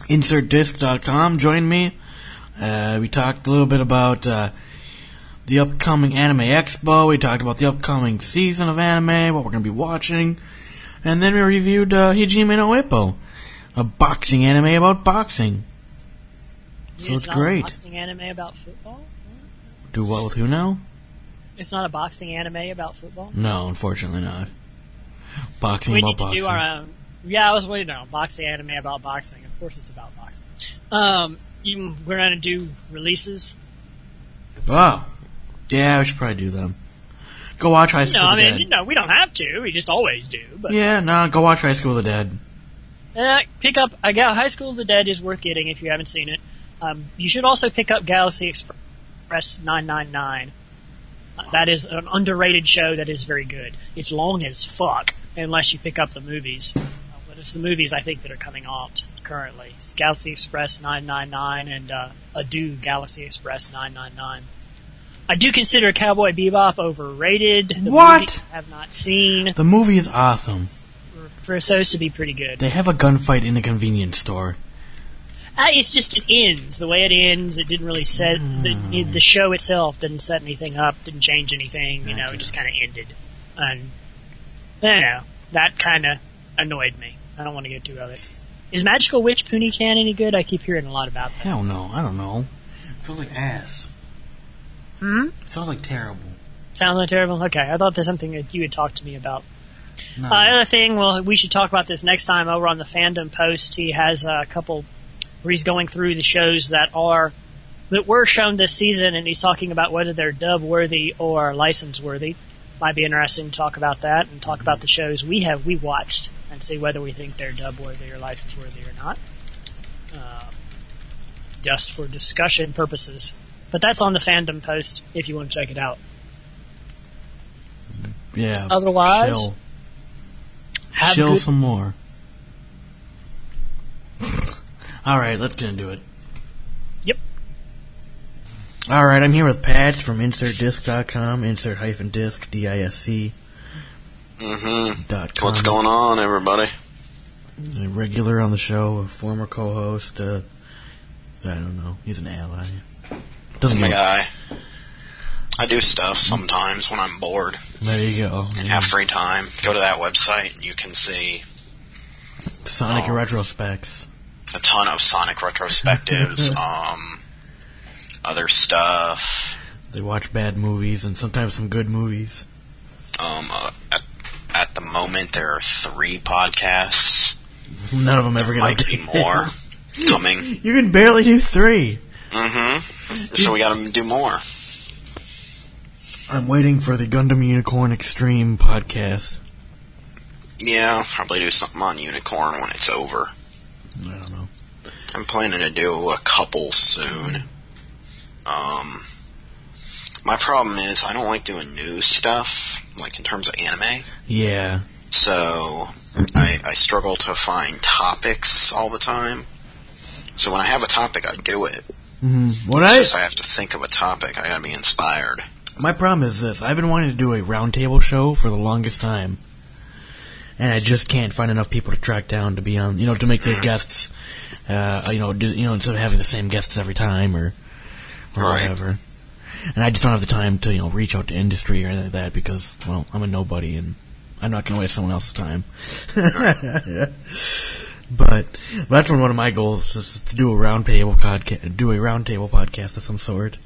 InsertDisc.com joined me. Uh, we talked a little bit about uh, the upcoming Anime Expo. We talked about the upcoming season of anime, what we're going to be watching. And then we reviewed uh, Hajime no Ippo, a boxing anime about boxing. So it's great. Boxing anime about football. Do what with who now? It's not a boxing anime about football. No, unfortunately not. Boxing we about need to boxing. do our own. Yeah, I was waiting. No, boxing anime about boxing. Of course, it's about boxing. Um, you, we're gonna do releases. Oh, yeah, we should probably do them. Go watch High School. No, I of the mean, you know, we don't have to. We just always do. But Yeah, no, go watch High School of the Dead. Uh, pick up. I got High School of the Dead is worth getting if you haven't seen it. Um, you should also pick up Galaxy Express 999. Uh, That is an underrated show that is very good. It's long as fuck, unless you pick up the movies. Uh, But it's the movies I think that are coming out currently. It's Galaxy Express 999 and uh, Adieu Galaxy Express 999. I do consider Cowboy Bebop overrated. The What? I have not seen. The movie is awesome. For supposed to be pretty good. They have a gunfight in a convenience store. Uh, it's just it ends the way it ends. It didn't really set the the show itself didn't set anything up, didn't change anything. You know, it just kind of ended, and I don't know that kind of annoyed me. I don't want to get too of it. Is Magical Witch Punie-chan any good? I keep hearing a lot about that. Hell no, I don't know. It feels like ass. Hmm? It sounds like terrible. Sounds like terrible. Okay, I thought there's something that you had talked to me about. No. Uh, other thing, well, we should talk about this next time over on the fandom post. He has a couple where he's going through the shows that are that were shown this season, and he's talking about whether they're dub worthy or license worthy. Might be interesting to talk about that and talk about the shows we have we watched and see whether we think they're dub worthy or license worthy or not. Uh, just for discussion purposes. But that's on the fandom post if you want to check it out. yeah. Otherwise, chill, Have chill good some more. All right, let's get into it. Yep. All right, I'm here with Patz from InsertDisc.com, insert hyphen disc, D-I-S-C Mm-hmm. dot com. What's going on, everybody? A regular on the show, a former co-host. Uh, I don't know. He's an ally. Doesn't I'm a matter. guy. I do stuff sometimes when I'm bored There you go. and have free time. Go to that website and you can see Sonic Oh. retrospects. A ton of Sonic retrospectives, um, other stuff. They watch bad movies and sometimes some good movies. Um, uh, at, at the moment, there are three podcasts. None of them ever get Might be more coming. You can barely do three. Mm-hmm. So we got to do more. I'm waiting for the Gundam Unicorn Extreme podcast. Yeah, I'll probably do something on Unicorn when it's over. I don't know. I'm planning to do a couple soon. Um, my problem is I don't like doing new stuff, like in terms of anime. Yeah. So I, I struggle to find topics all the time. So when I have a topic, I do it. Mm, what It's I just I have to think of a topic. I gotta be inspired. my problem is this: I've been wanting to do a roundtable show for the longest time, and I just can't find enough people to track down to be on. You know, to make their guests. Uh, you know, do, you know, instead of having the same guests every time or or Right. whatever. And I just don't have the time to you know reach out to industry or anything like that because well, I'm a nobody and I'm not going to waste someone else's time. But that's one one of my goals is to do a roundtable podcast, do a roundtable podcast of some sort.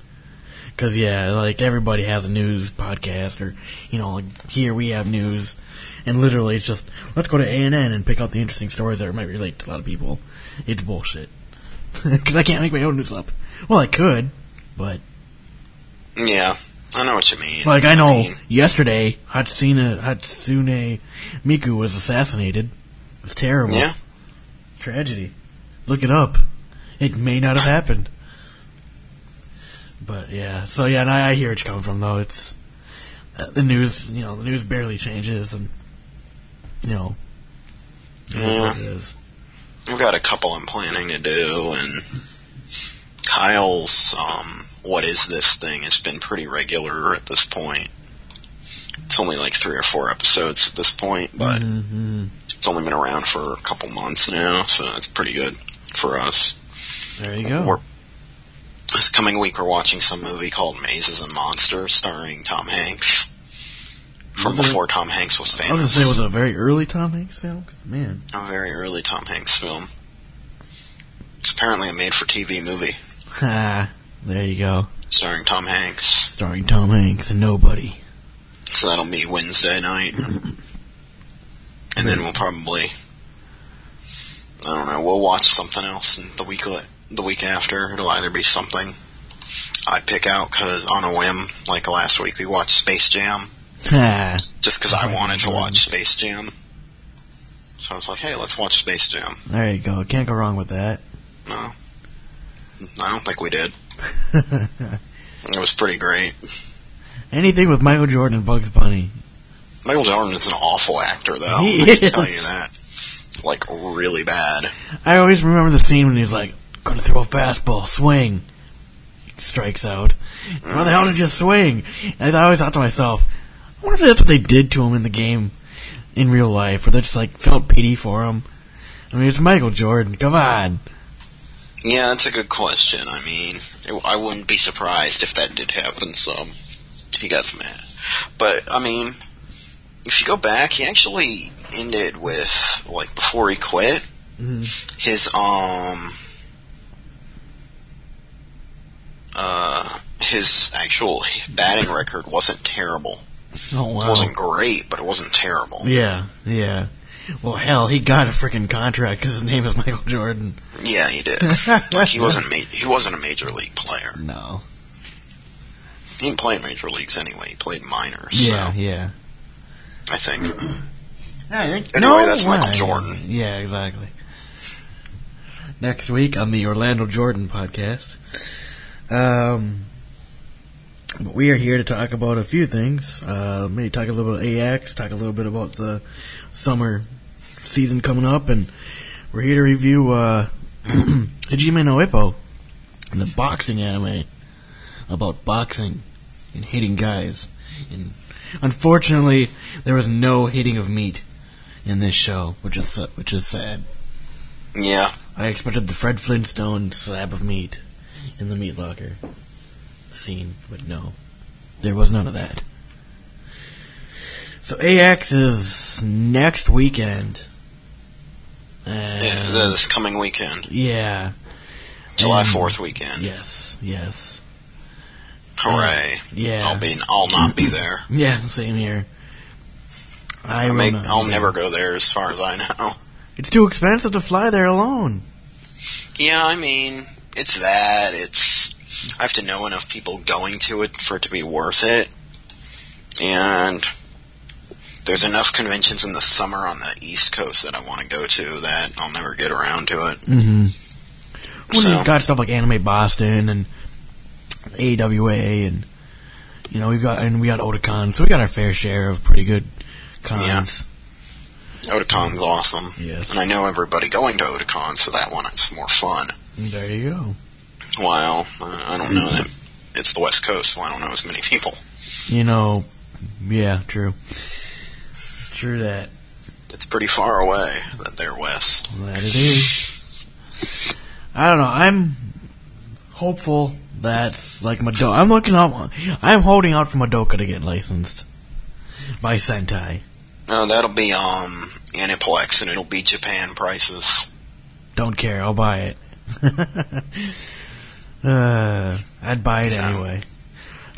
Because yeah, like everybody has a news podcast, or you know, like here we have news, and literally it's just let's go to A and N and pick out the interesting stories that might relate to a lot of people. It's bullshit. Because I can't make my own news up. Well, I could, but Yeah, I know what you mean. like I know I mean, yesterday Hatsune Hatsune Miku was assassinated. It was terrible. yeah, Tragedy. Look it up. It may not have happened. But yeah, so yeah, and I, I hear you're coming from though. It's uh, the news, you know, the news barely changes, and you know, it it is. I've got a couple I'm planning to do, and Kyle's um, "What is this thing?" It's been pretty regular at this point. It's only like three or four episodes at this point, but hmm it's only been around for a couple months now, so that's pretty good for us. There you go. We're, this coming week, we're watching some movie called Mazes and Monsters, starring Tom Hanks. From Was it- before Tom Hanks was I famous. was gonna say it was a very early Tom Hanks film? man, a very early Tom Hanks film. It's apparently a made-for-TV movie ha, there you go, starring Tom Hanks. starring Tom Hanks and nobody. So that'll be Wednesday night, and then we'll probably, I don't know, we'll watch something else in the week li- the week after. It'll either be something I pick out because on a whim, like last week we watched Space Jam, just because I wanted to watch Space Jam. So I was like, hey, let's watch Space Jam. there you go. Can't go wrong with that. No, I don't think we did. It was pretty great. Anything with Michael Jordan and Bugs Bunny. Michael Jordan is an awful actor, though. He I can tell is. you that. Like really bad. I always remember the scene when he's like, "Gonna throw a fastball, swing." Strikes out. Why the hell did you swing? And I always thought to myself, I wonder if that's what they did to him in the game, in real life, where they just like felt pity for him. I mean, it's Michael Jordan. Come on. Yeah, that's a good question. I mean, I wouldn't be surprised if that did happen. So he got some mad, but I mean, if you go back, he actually ended with like before he quit, his um uh his actual batting record wasn't terrible. Oh wow! It wasn't great, but it wasn't terrible. Yeah, yeah. Well, hell, he got a freaking contract because his name is Michael Jordan. Yeah, he did. like he wasn't ma- he wasn't a major league player. No. He didn't play in major leagues anyway. He played minors. Yeah, so yeah. I think. I think. Anyway, that's Michael? Jordan. Yeah, exactly. Next week on the Orlando Jordan podcast, um, but we are here to talk about a few things. Uh, maybe talk a little bit about AX, talk a little bit about the summer season coming up, and we're here to review uh, Hajime no Ippo, the boxing anime about boxing and hitting guys. And unfortunately, there was no hitting of meat in this show, which is which is sad. Yeah. I expected the Fred Flintstone slab of meat in the meat locker scene, but no, there was none of that. So AX is next weekend. And Yeah, this coming weekend, yeah, July and- Fourth weekend. yes, yes, Hooray! yeah, I'll be. I'll not be there. yeah. Same here. I will may, I'll never go there, as far as I know. It's too expensive to fly there alone. Yeah, I mean, it's that. It's. I have to know enough people going to it for it to be worth it, and there's enough conventions in the summer on the East Coast that I want to go to that I'll never get around to it. Mm-hmm. Well, So- you've got stuff like Anime Boston and AWA, and you know we've got and we got Otakon, so we got our fair share of pretty good cons. Otakon's awesome, Yes. and I know everybody going to Otakon, so that one is more fun. There you go. Uh, I don't know that it's the West Coast, so I don't know as many people. You know, yeah, true, true that. It's pretty far away that they're west. That it is. I don't know. I'm hopeful that like Madoka. I'm looking out. I'm holding out for Madoka to get licensed by Sentai. No, that'll be um Aniplex, and it'll be Japan prices. Don't care. I'll buy it. uh, I'd buy it Yeah. anyway.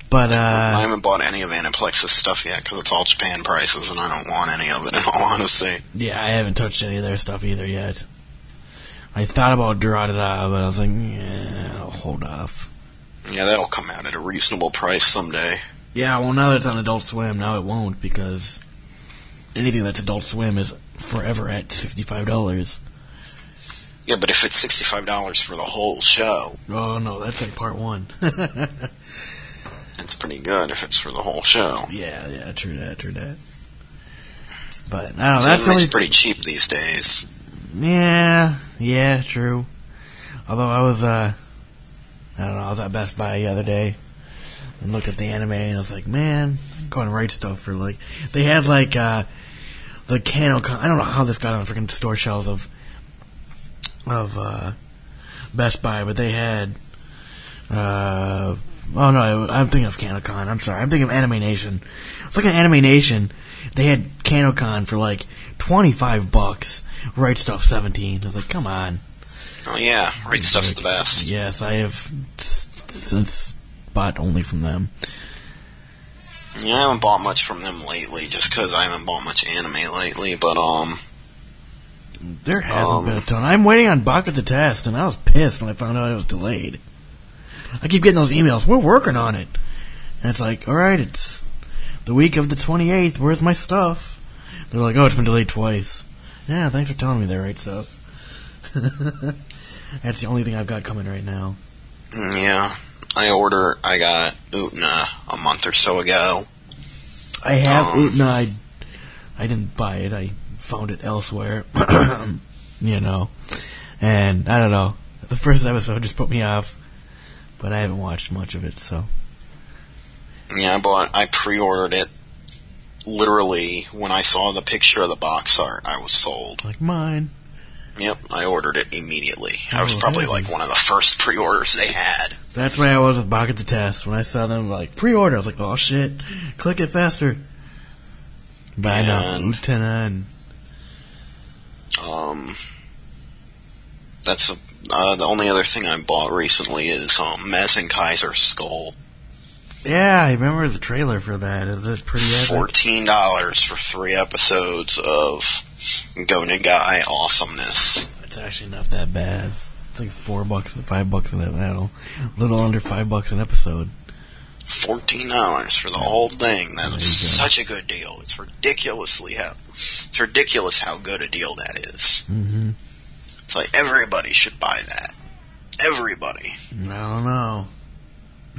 But I uh, haven't bought any of Aniplex's stuff yet because it's all Japan prices, and I don't want any of it. In all honesty, yeah, I haven't touched any of their stuff either yet. I thought about Durarara, but I was like, yeah, I'll hold off. yeah, that'll come out at a reasonable price someday. Yeah, well, now that it's on Adult Swim, now it won't because anything that's Adult Swim is forever at sixty-five dollars. Yeah, but if it's sixty-five dollars for the whole show, Oh no, that's like part one. it's pretty good. If it's for the whole show, yeah, yeah, true that, true that. But I don't know. so That's only. pretty cheap these days. Yeah, yeah, true. Although I was, uh, I don't know, I was at Best Buy the other day and looked at the anime and I was like, man, I'm going to write stuff for like, they had like, uh, the Kano, I don't know how this got on freaking store shelves of, of, uh, Best Buy, but they had, uh, oh no, I'm thinking of Kanokon, I'm sorry, I'm thinking of Anime Nation. It's like an Anime Nation, they had Kanokon for like 25 bucks, Right Stuf 17. I was like, come on. Oh yeah, right stuff's the best. Yes, I have since bought only from them. Yeah, I haven't bought much from them lately, just because I haven't bought much anime lately. But um, There hasn't Um, been a ton. I'm waiting on Baka to test, and I was pissed when I found out it was delayed. I keep getting those emails. We're working on it, and it's like, all right, it's the week of the 28th. Where's my stuff? They're like, oh, it's been delayed twice. Yeah, thanks for telling me that right stuff. That's the only thing I've got coming right now. yeah, I order. I got Utena a month or so ago. I have Um, Utena. I, I didn't buy it. I found it elsewhere. you know, and I don't know. The first episode just put me off, but I haven't watched much of it. So Yeah, I bought. I pre-ordered it. Literally, when I saw the picture of the box art, I was sold. like mine. Yep, I ordered it immediately. I was Oh, probably really? like one of the first pre-orders they had. That's where I was with Baka to Test. When I saw them like pre-order, I was like, "Oh shit, click it faster." But I know Utena and Um, that's a, uh, the only other thing I bought recently is um, Mazinkaiser Skull. yeah, I remember the trailer for that. Is it pretty epic? Fourteen dollars for three episodes of Go Nagai awesomeness. It's actually not that bad. It's like four bucks, five bucks an episode. A little under five bucks an episode. Fourteen dollars for the whole thing. That is There was you go. such a good deal. It's ridiculously how it's ridiculous how good a deal that is. Mm-hmm. It's like everybody should buy that. Everybody. I don't know.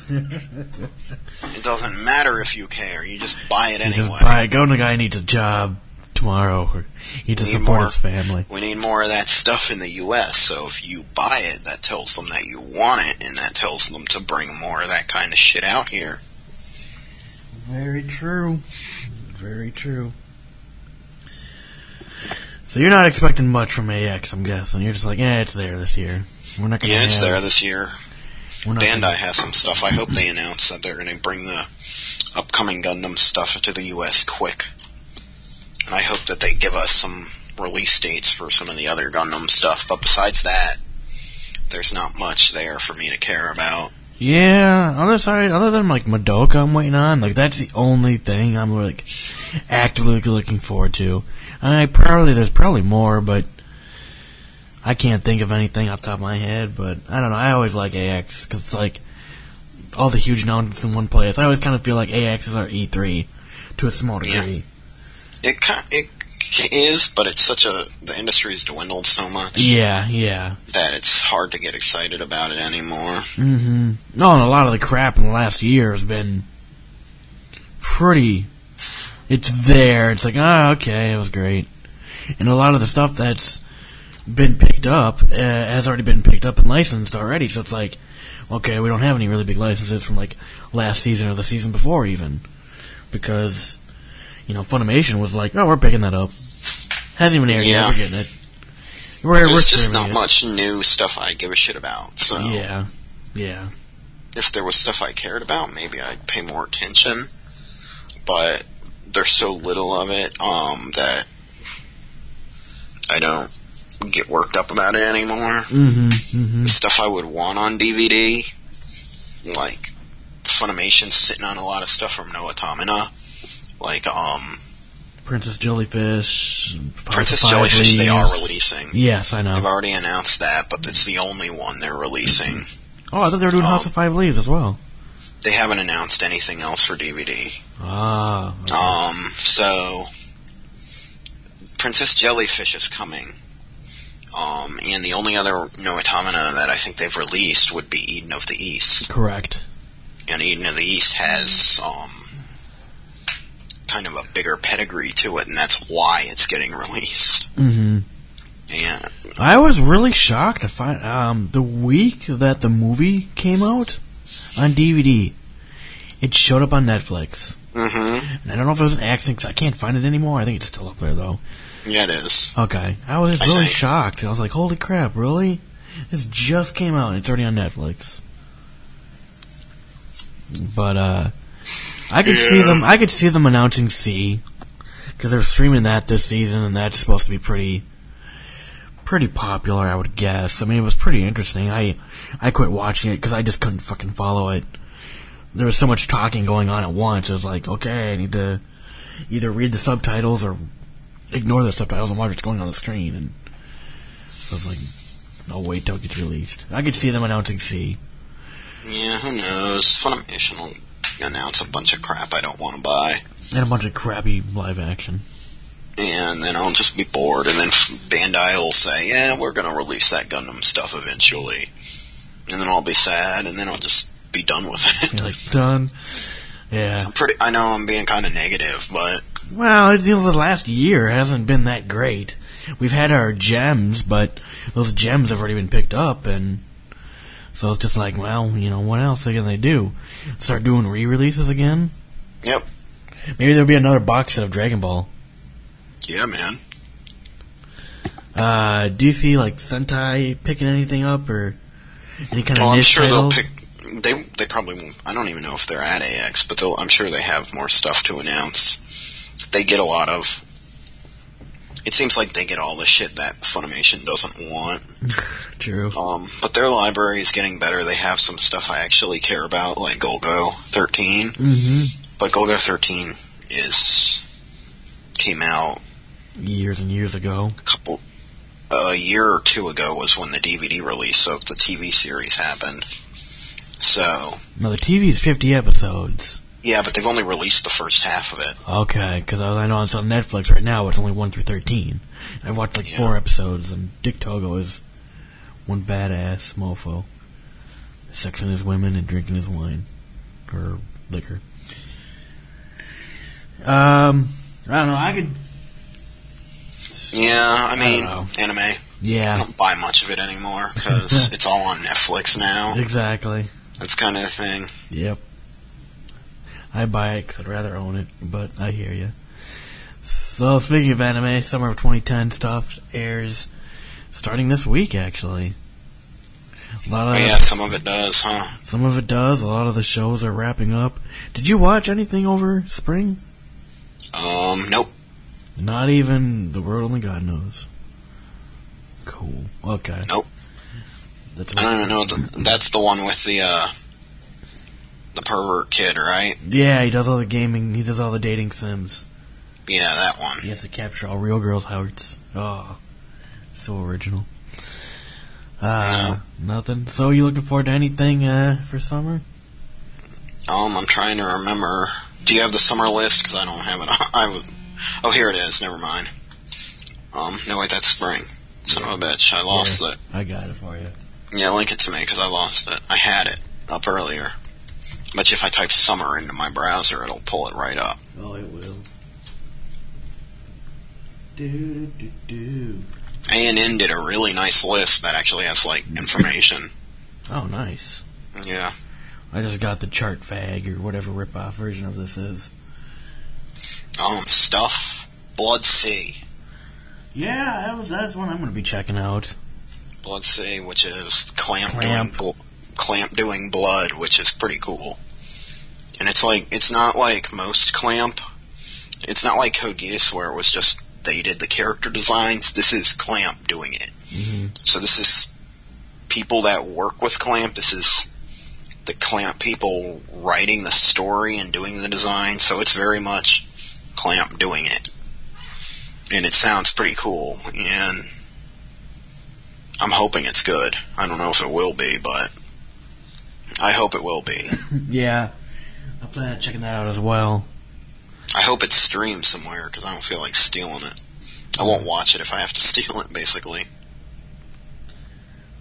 It doesn't matter if you care. You just buy it Just anyway. buy it. Go the guy needs a job tomorrow. Or he needs to support more. his family. We need more of that stuff in the U.S. So if you buy it, that tells them that you want it, and that tells them to bring more of that kind of shit out here. Very true. Very true. So you're not expecting much from AX, I'm guessing. You're just like, yeah, it's there this year. We're not gonna. Yeah, it's there this year. Bandai gonna- has some stuff. I hope they announce that they're going to bring the upcoming Gundam stuff to the U.S. quick. And I hope that they give us some release dates for some of the other Gundam stuff. But besides that, there's not much there for me to care about. Yeah, other side, other than like Madoka, I'm waiting on. Like that's the only thing I'm like actively looking forward to. I mean, probably there's probably more, but I can't think of anything off the top of my head. But I don't know. I always like AX because it's like all the huge announcements in one place. I always kind of feel like AX is our E3 to a small Yeah. It it is, but it's such a the industry's dwindled so much Yeah, yeah. that it's hard to get excited about it anymore. Mm-hmm. No, and a lot of the crap in the last year has been pretty. It's there. It's like, ah, okay, it was great. And a lot of the stuff that's been picked up uh, has already been picked up and licensed already. So it's like, okay, we don't have any really big licenses from like last season or the season before even, because you know Funimation was like, oh, we're picking that up. Hasn't even aired Yeah. yet. We're getting it. We're, we're There's just not it. much new stuff I give a shit about. So Yeah, yeah. if there was stuff I cared about, maybe I'd pay more attention. But there's so little of it um, that I don't get worked up about it anymore. Mm-hmm. Mm-hmm. The stuff I would want on DVD, like Funimation's sitting on a lot of stuff from noitaminA, like um, Princess Jellyfish, Princess Five Jellyfish. They are releasing. Yes, I know. They've already announced that, but it's the only one they're releasing. Oh, I thought they were doing Um, House of Five Leaves as well. They haven't announced anything else for DVD. Ah, Um, so Princess Jellyfish is coming. Um, and the only other noitaminA that I think they've released would be Eden of the East. correct. And Eden of the East has, um, kind of a bigger pedigree to it, and that's why it's getting released. hmm And, I was really shocked to find um, the week that the movie came out on DVD. It showed up on Netflix. hmm And I don't know if it was an accident because I can't find it anymore. I think it's still up there though. yeah, it is. Okay, I was just I really think- shocked. I was like, "Holy crap! Really? This just came out. and It's already on Netflix." But uh, I could see them. I could see them announcing C because they're streaming that this season, and that's supposed to be pretty, pretty popular. I would guess. I mean, it was pretty interesting. I I quit watching it because I just couldn't fucking follow it. There was so much talking going on at once. It was like, okay, I need to either read the subtitles or ignore the subtitles and watch what's going on the screen. And I was like, no, wait till it gets released. I could see them announcing C. Yeah, who knows? Funimation will announce a bunch of crap I don't want to buy. And a bunch of crappy live action. and then I'll just be bored, and then Bandai will say, "Yeah, we're gonna release that Gundam stuff eventually," and then I'll be sad, and then I'll just be done with it. You're like done. Yeah. I'm pretty. I know I'm being kind of negative, but Well, the last year hasn't been that great. We've had our gems, but those gems have already been picked up, and so it's just like, well, you know, what else can they do? Start doing re-releases again? yep, Maybe there'll be another box set of Dragon Ball. yeah, man. Uh, do you see like Sentai picking anything up or any kind of Well, I'm sure titles? they'll pick. They they probably won't. I don't even know if they're at AX, but they'll, I'm sure they have more stuff to announce. They get a lot of. It seems like they get all the shit that Funimation doesn't want. True. Um, but their library is getting better. They have some stuff I actually care about, like Golgo 13. Mm-hmm. But Golgo 13 is came out Years and years ago. a couple a year or two ago was when the DVD release of the TV series happened. So No, the TV is 50 episodes. Yeah, but they've only released the first half of it. Okay, because I know it's on Netflix right now. It's only 1 through 13. I've watched like Yeah. four episodes, and Dick Togo is one badass mofo. Sexing his women and drinking his wine. Or liquor. Um, I don't know. I could. Yeah, I mean, know. anime. Yeah, I don't buy much of it anymore because it's all on Netflix now. exactly. That's kind of the thing. Yep. I buy it because I'd rather own it, but I hear you. So, speaking of anime, summer of 2010 stuff airs starting this week, actually. A lot of But yeah, some of it does, huh? some of it does. A lot of the shows are wrapping up. Did you watch anything over spring? Um, nope. Not even the world only God knows. Cool. Okay. Nope. That's I don't even know. The, that's the one with the uh, the pervert kid, right? yeah, he does all the gaming. He does all the dating sims. Yeah, that one. He has to capture all real girls' hearts. Oh, so original. Uh, nothing. So you looking forward to anything uh, for summer? Um, I'm trying to remember. Do you have the summer list? Because I don't have it. I was. Oh, here it is. Never mind. Um, no wait, that's spring. Son of a bitch, I lost it. I got it for you. Yeah, link it to me because I lost it. I had it up earlier. You if I type summer into my browser, it'll pull it right up. Oh, it will. Do do do. ANN did a really nice list that actually has like information. Oh, nice. Yeah. I just got the chart fag or whatever rip-off version of this is. Um, stuff. Blood-C. Yeah, that was that's one I'm going to be checking out. Blood-C, which is clamp, Clamp. bl- clamp doing blood, which is pretty cool. And it's like it's not like most clamp. It's not like Code Geass where it was just they did the character designs. This is Clamp doing it. Mhm. So this is people that work with Clamp. This is the Clamp people writing the story and doing the design. So it's very much Clamp doing it. And it sounds pretty cool. And I'm hoping it's good. I don't know if it will be, but I hope it will be. Yeah, I plan on checking that out as well. I hope it's streamed somewhere because I don't feel like stealing it. I won't watch it if I have to steal it, basically.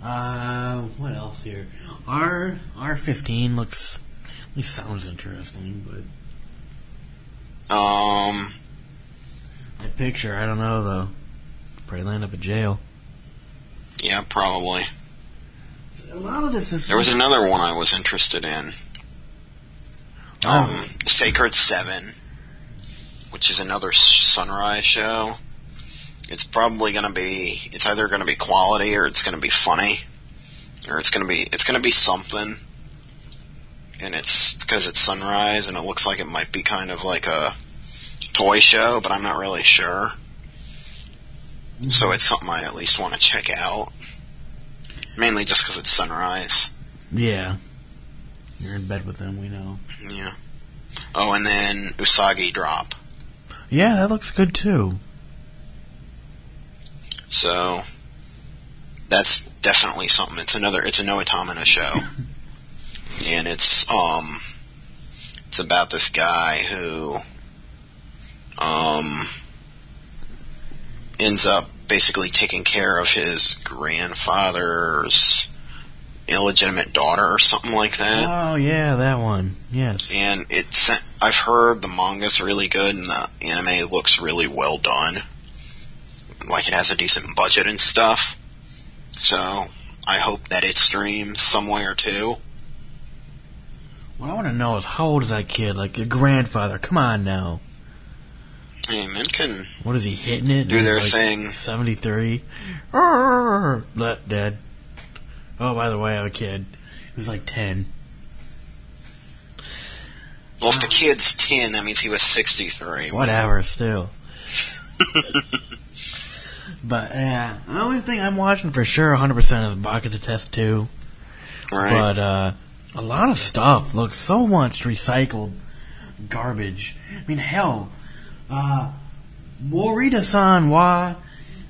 Uh, what else here? R R fifteen looks, at least sounds interesting, but Um, that picture, I don't know though. Probably land up in jail. yeah, probably. A lot of this is There was another one I was interested in. Um, Oh. Sacred Seven, which is another sunrise show. It's probably going to be. It's either going to be quality or it's going to be funny, or it's going to be. It's going to be something. And it's because it's sunrise, and it looks like it might be kind of like a toy show, but I'm not really sure. So it's something I at least want to check out. Mainly just because it's sunrise. yeah. You're in bed with them, we know. Yeah. Oh, and then Usagi Drop. Yeah, that looks good too. So that's definitely something. It's another. It's a Tamina show, and it's um, it's about this guy who um ends up basically taking care of his grandfather's illegitimate daughter or something like that. Oh yeah, that one. Yes. And it's I've heard the manga's really good and the anime looks really well done. Like it has a decent budget and stuff. So I hope that it streams somewhere too. What I want to know is how old is that kid? Like your grandfather? Come on now. Men can What is he hitting it? Do their like thing. Seventy three. Dead. Oh, by the way, I have a kid He was like ten. Well, if the kid's 10, that means he was 63. Whatever, still. but yeah, the only thing I'm watching for sure, 100 percent is Baka to Test Two. Right. But uh, a lot of stuff looks so much recycled garbage. I mean, hell, uh, Morita-san wa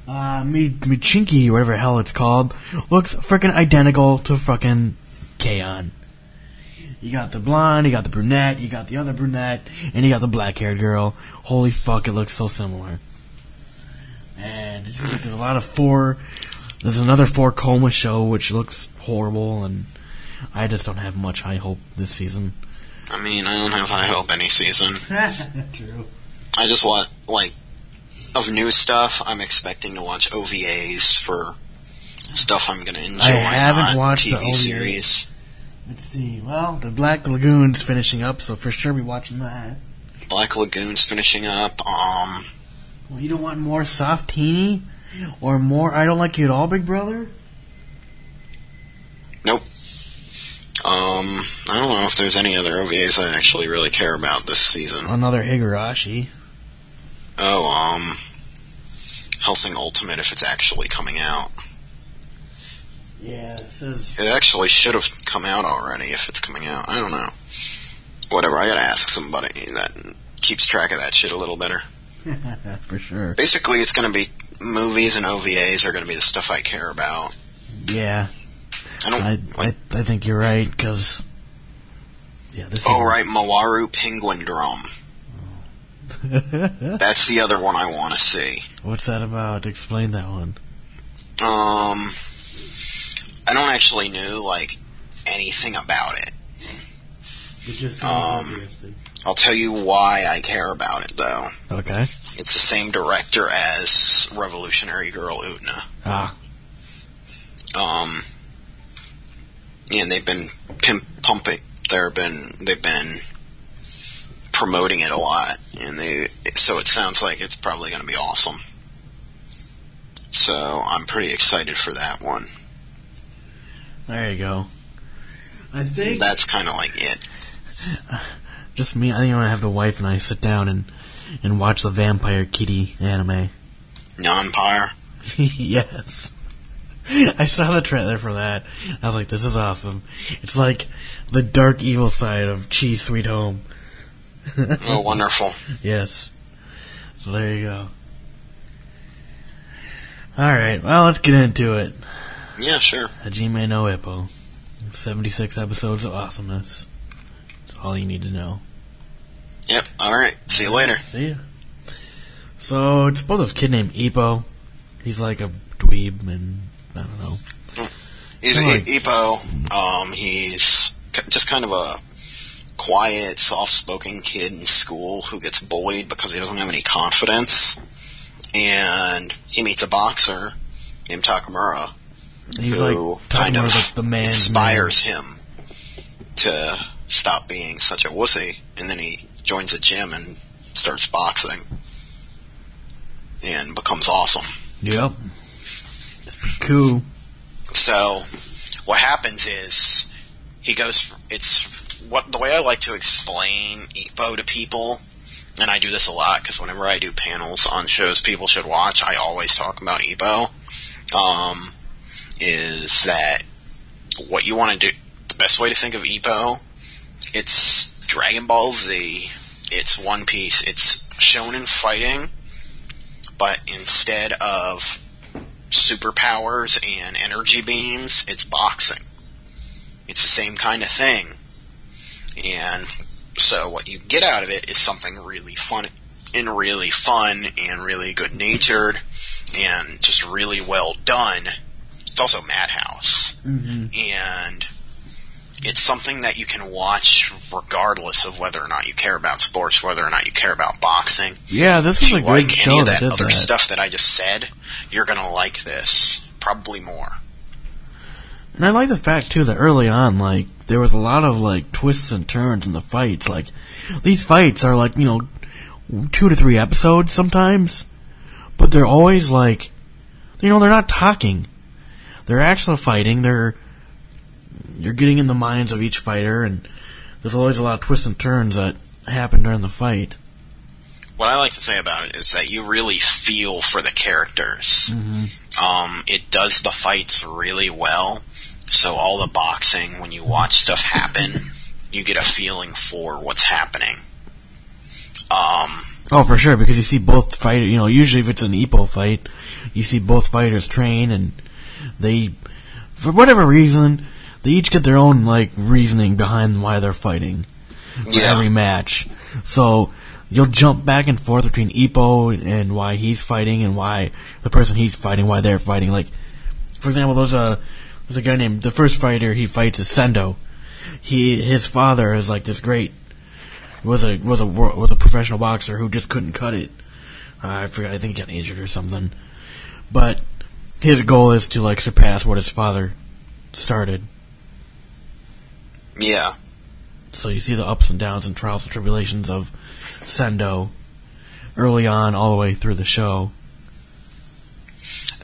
uh, Mi- Michinki, whatever the hell it's called, looks freaking identical to fucking K-On. You got the blonde, you got the brunette, you got the other brunette, and you got the black-haired girl. Holy fuck, it looks so similar. And it seems like there's a lot of four. There's another four-koma show which looks horrible, and I just don't have much high hope this season. I mean, I don't have high hope any season. True. I just want, like, of new stuff, I'm expecting to watch OVAs for stuff I'm going to enjoy. I haven't watched the TV OVA. series. Let's see. Well, the Black Lagoon's finishing up, so for sure be watching that. Black Lagoon's finishing up. Um, Well, you don't want more Softenni or more I don't like you at all, Big Brother. nope. Um, I don't know if there's any other OVAs I actually really care about this season. Another Higurashi. Oh, um, Hellsing Ultimate if it's actually coming out. Yeah, it says It actually should have come out already if it's coming out. I don't know. Whatever, I gotta ask somebody that keeps track of that shit a little better. for sure. Basically, it's gonna be movies and OVAs are gonna be the stuff I care about. Yeah, I don't I like. I, I think you're right because yeah, this Oh right, Mawaru Penguin Drum. That's the other one I want to see. What's that about? Explain that one. Um, I don't actually know like anything about it. It just Um, interesting. I'll tell you why I care about it though. Okay. It's the same director as Revolutionary Girl Utena. Ah, Um, and they've been pimp pumping. They've been they've been promoting it a lot, and they so it sounds like it's probably going to be awesome. So I'm pretty excited for that one. there you go. I think That's kind of like it. just me. I think I'm gonna have the wife and I sit down and and watch the Vampire Kitty anime. Nyanpire. yes. I saw the trailer for that. I was like, this is awesome. It's like the dark evil side of Chi's Sweet Home. Oh, wonderful. Yes. So there you go. Alright, well, let's get into it. Yeah, sure. Hajime no Ippo. 76 episodes of awesomeness. That's all you need to know. Yep. All right. See you later. See ya. So, it's about this kid named Ippo. He's like a dweeb, and I don't know. He's Right. Ippo. Um, he's just kind of a quiet, soft-spoken kid in school who gets bullied because he doesn't have any confidence. And he meets a boxer named Takamura He's who like kind of like the man. inspires him to stop being such a wussy. And then he joins a gym and starts boxing and becomes awesome. Yep. Cool. So, what happens is he goes. It's what the way I like to explain Ippo to people, and I do this a lot because whenever I do panels on shows people should watch, I always talk about Ippo. Um, is that what you want to do? The best way to think of Ippo, it's Dragon Ball Z. It's One Piece. It's shonen fighting, but instead of superpowers and energy beams, it's boxing. It's the same kind of thing. And so what you get out of it is something really fun and really fun and really good natured and just really well done. It's also Madhouse. Mm-hmm. and it's something that you can watch regardless of whether or not you care about sports, whether or not you care about boxing. Yeah, this is a good like show any of that that other that. stuff that I just said, you're gonna like this probably more. And I like the fact too that early on, like there was a lot of like twists and turns in the fights. Like these fights are like you know two to three episodes sometimes, but they're always like you know they're not talking. They're actually fighting. They're you're getting in the minds of each fighter, and there's always a lot of twists and turns that happen during the fight. What I like to say about it is that you really feel for the characters. Um, it does the fights really well. So all the boxing, when you watch stuff happen, you get a feeling for what's happening. Um, Oh, for sure, because you see both fighters. You know, usually if it's an Ippo fight, you see both fighters train, and they, for whatever reason, they each get their own like reasoning behind why they're fighting for Yeah. every match. So you'll jump back and forth between Ippo and why he's fighting and why the person he's fighting, why they're fighting. Like, for example, there's a there's a guy named the first fighter he fights is Sendo. He his father is like this great was a was a was a professional boxer who just couldn't cut it. Uh, I forgot. I think he got injured or something. But his goal is to like surpass what his father started. yeah. So you see the ups and downs and trials and tribulations of Sendo early on, all the way through the show.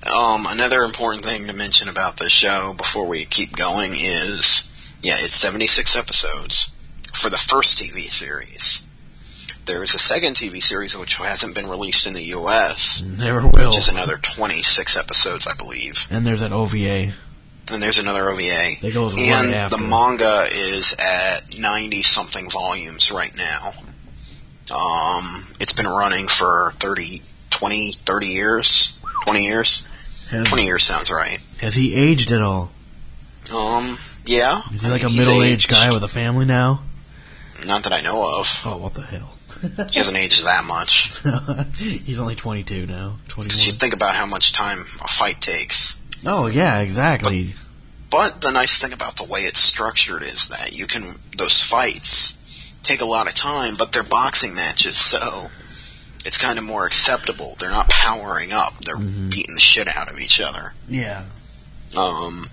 Um, another important thing to mention about this show before we keep going is, yeah, it's 76 episodes for the first TV series. There is a second TV series which hasn't been released in the U.S., Never will. which is another 26 episodes, I believe. And there's an OVA. And there's another OVA. That goes and right after. the manga is at 90 something volumes right now. Um, it's been running for 30, 20, 30 years? 20 years? Has, 20 years sounds right. has he aged at all? Um, yeah. Is he like I a mean, he's middle-aged aged. guy with a family now? Not that I know of. Oh, what the hell? He hasn't aged that much. He's only 22 now. 21. Because you think about how much time a fight takes. Oh yeah, exactly. But the nice thing about the way it's structured is that you can, those fights take a lot of time, but they're boxing matches, so it's kind of more acceptable. They're not powering up, they're beating the shit out of each other. Yeah. Um,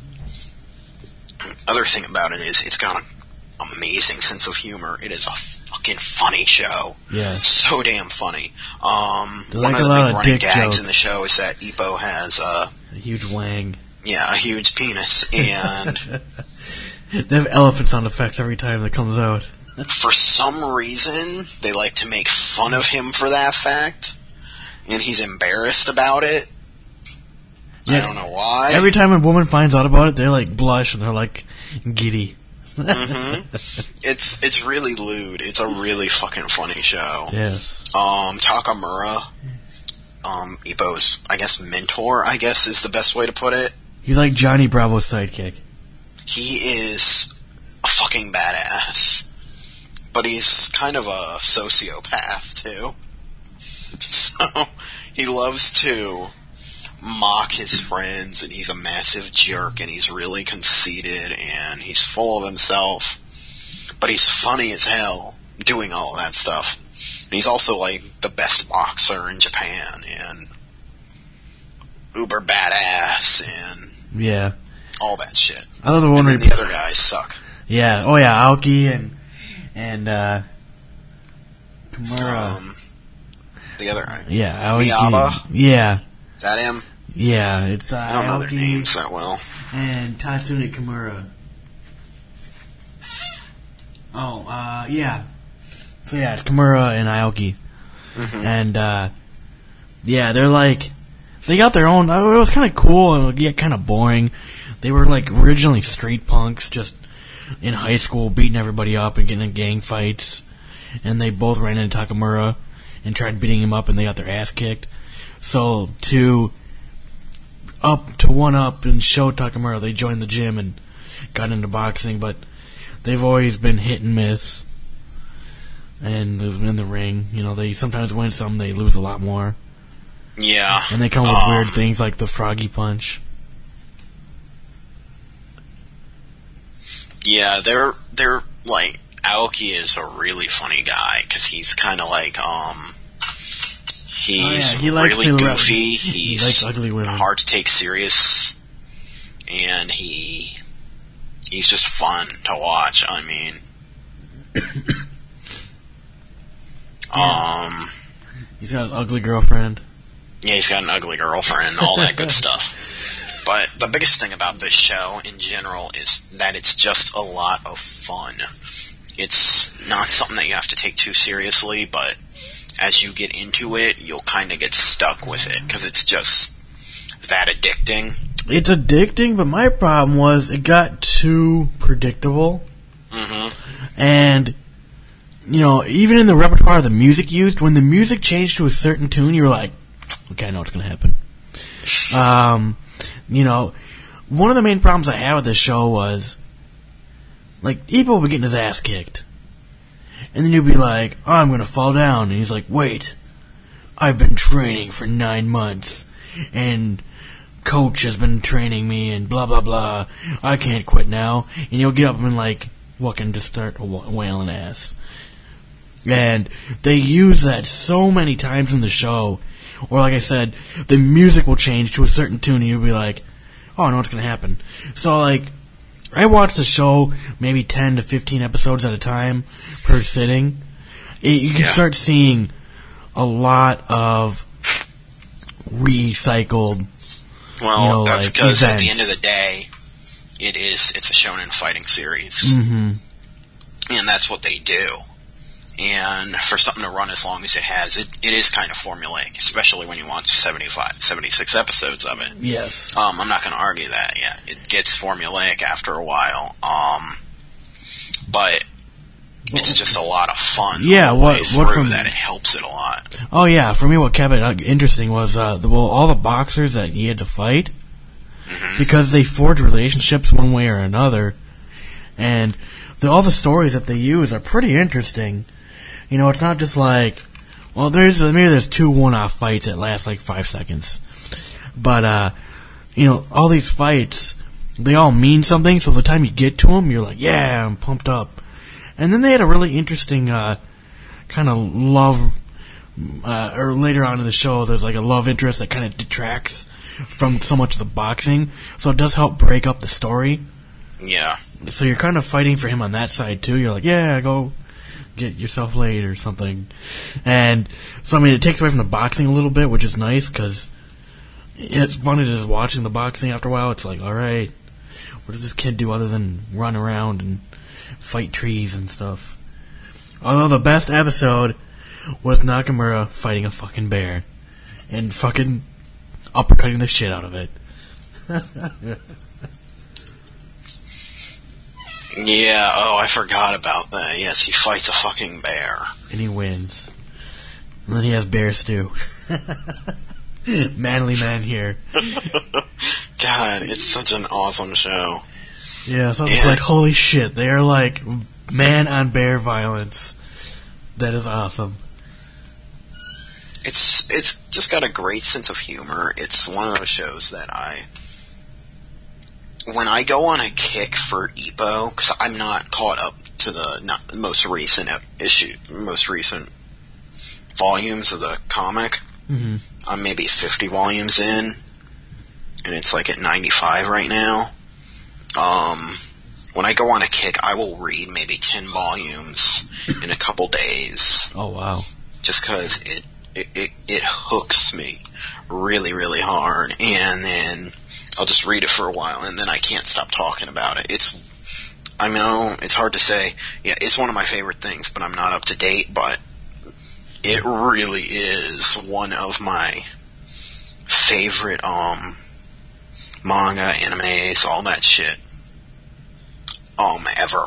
other thing about it is it's got an amazing sense of humor. It is a fucking funny show. Yeah. So damn funny. Um, There's one like of a the lot big of running gags jokes. in the show is that Ippo has, uh, A huge wang. yeah, a huge penis, and They have elephant sound effects every time that comes out. For some reason, they like to make fun of him for that fact, and he's embarrassed about it. I don't know why. Every time a woman finds out about it, they're like blush and they're like giddy. hmm It's it's really lewd. It's a really fucking funny show. Yes. Um, Takamura, um, I guess, mentor, I guess is the best way to put it. He's like Johnny Bravo's sidekick. He is a fucking badass. But he's kind of a sociopath, too. So, he loves to mock his friends, and he's a massive jerk, and he's really conceited, and he's full of himself. But he's funny as hell doing all that stuff. And he's also, like, the best boxer in Japan, and uber badass, and Yeah. all that shit. I one, And then the other guys suck. Yeah. Oh yeah, Aoki and and uh Kimura. Um, the other guy. yeah, Aoki. Miyaba? Yeah. Is that him? Yeah, it's uh, I don't know their names that well. and Tatsuya Kimura. Oh, uh, yeah. So yeah, it's Kimura and Aoki. Mhm. And, uh, yeah, they're like, they got their own, uh, it was kind of cool and yet kind of boring. They were like originally street punks, just in high school beating everybody up and getting in gang fights. And they both ran into Takamura and tried beating him up and they got their ass kicked. So to up to one up and show Takamura, they joined the gym and got into boxing, but they've always been hit and miss. And they've been in the ring, you know, they sometimes win some, they lose a lot more. Yeah. And they come with Um, weird things like the froggy punch. Yeah, they're they're like Aoki is a really funny guy because he's kind of like um he's Oh, yeah, he likes really goofy. he He's likes ugly women. hard to take serious, and he he's just fun to watch. I mean, um, He's got his ugly girlfriend. yeah, he's got an ugly girlfriend, all that good stuff. But the biggest thing about this show in general is that it's just a lot of fun. It's not something that you have to take too seriously, but as you get into it, you'll kind of get stuck with it because it's just that addicting. It's addicting, but my problem was it got too predictable. hmm And, you know, even in the repertoire of the music used, when the music changed to a certain tune, you were like, okay, I know what's going to happen. Um, you know, one of the main problems I had with this show was, like, Ippo would be getting his ass kicked. And then you'd be like, oh, I'm to fall down. And he's like, wait, I've been training for nine months. And coach has been training me and blah, blah, blah. I can't quit now. And you'll get up and, like, fucking just start wa- wailing ass. And they use that so many times in the show. Or like I said, the music will change to a certain tune and you'll be like, oh, I know what's going to happen. So like, I watch the show maybe 10 to 15 episodes at a time per sitting. It, you can Yeah. start seeing a lot of recycled. Well, You know, that's like, because at the end of the day, it is it's a shonen fighting series, hmm and that's what they do. And for something to run as long as it has, it, it is kind of formulaic, especially when you watch 75, 76 episodes of it. Yes. Um, I'm not going to argue that. Yeah, it gets formulaic after a while. Um, but it's just a lot of fun. Yeah, all the what- way what through from- that it helps it a lot. Oh yeah, for me, what kept it uh, interesting was uh, the, well, all the boxers that he had to fight because they forge relationships one way or another, and the, all the stories that they use are pretty interesting. You know, it's not just like, well, there's maybe there's two one-off fights that last like five seconds, but uh, you know, all these fights they all mean something. So the time you get to them, you're like, yeah, I'm pumped up. And then they had a really interesting uh, kind of love uh, or later on in the show, there's like a love interest that kind of detracts from so much of the boxing. So it does help break up the story. Yeah. So you're kind of fighting for him on that side too. You're like, yeah, go get yourself laid or something. And so I mean, it takes away from the boxing a little bit, which is nice because it's funny just watching the boxing after a while. It's like, all right, what does this kid do other than run around and fight trees and stuff? Although the best episode was Takamura fighting a fucking bear and fucking uppercutting the shit out of it. Yeah, oh, I forgot about that. Yes, he fights a fucking bear. and he wins. And then he has bear stew. Manly man here. God, it's such an awesome show. Yeah, so it's Yeah. like, holy shit, they are like man on bear violence. That is awesome. It's it's just got a great sense of humor. It's one of those shows that I when I go on a kick for Ippo because I'm not caught up to the not, most recent issue, most recent volumes of the comic. hmm I'm maybe 50 volumes in, and it's like at 95 right now. Um, when I go on a kick, I will read maybe 10 volumes in a couple days, Oh wow. just because it, it, it, it hooks me really, really hard, and then I'll just read it for a while, and then I can't stop talking about it. It's, I know it's hard to say. Yeah, it's one of my favorite things, but I'm not up to date, but it really is one of my favorite um manga, animes, all that shit um ever.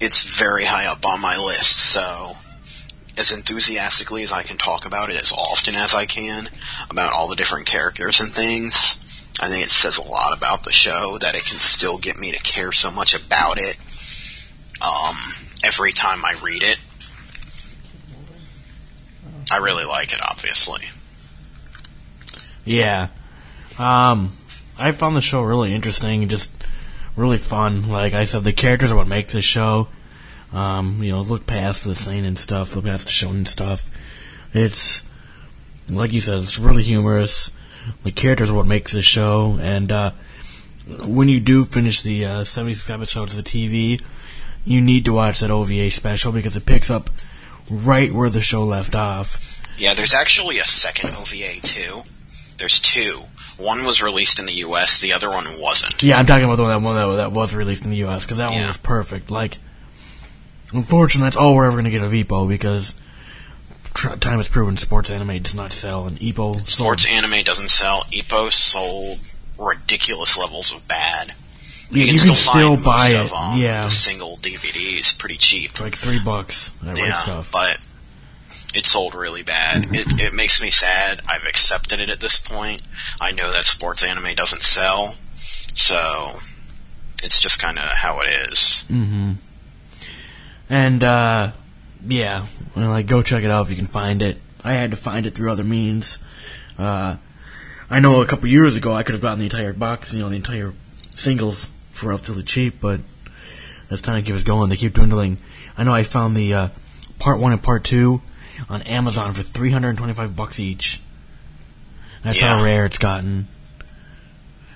It's very high up on my list, so as enthusiastically as I can talk about it as often as I can about all the different characters and things. I think it says a lot about the show that it can still get me to care so much about it um, every time I read it. I really like it, obviously. Yeah. Um, I found the show really interesting. Just really fun. Like I said, the characters are what makes this show. Um, you know, look past the scene and stuff, look past the show and stuff. It's like you said, it's really humorous. The characters are what makes this show, and uh, when you do finish the uh, 76 episodes of the TV, you need to watch that OVA special because it picks up right where the show left off. Yeah, there's actually a second OVA too. There's two. One was released in the U.S. The other one wasn't. Yeah, I'm talking about the one that one that, that was released in the U.S. because that one was perfect. Like, unfortunately, that's all we're ever going to get of Ippo because tr- time has proven sports anime does not sell, and Ippo sold- Sports anime doesn't sell. Ippo sold ridiculous levels of bad. Yeah, you you can can still, still find buy it. them. Yeah, The single DVDs pretty cheap. for like three bucks at Right Yeah, Stuf. but it sold really bad. It it makes me sad. I've accepted it at this point. I know that sports anime doesn't sell, so it's just kind of how it is. hmm And uh, yeah, well, like go check it out if you can find it. I had to find it through other means. Uh, I know a couple years ago I could have gotten the entire box, you know, the entire singles for relatively cheap, but as time keeps going, they keep dwindling. I know I found the uh, part one and part two on Amazon for three hundred and twenty-five bucks each. That's how rare it's gotten.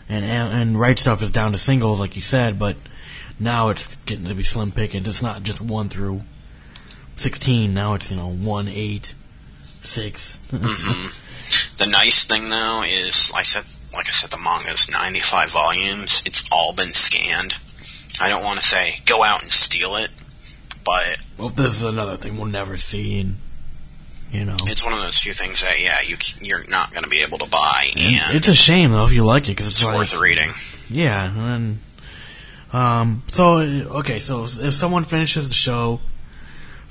And and Right Stuf is down to singles, like you said, but now it's getting to be slim pickings. It's not just one through sixteen. Now it's you know one, eight, six. hmm The nice thing though is, I said, like I said, the manga is 95 volumes. It's all been scanned. I don't want to say go out and steal it, but well, this is another thing we'll never see. And, you know, it's one of those few things that yeah, you, you're not going to be able to buy, and it's a shame though if you like it because it's, it's like worth reading. Yeah, and um, so okay, so if someone finishes the show,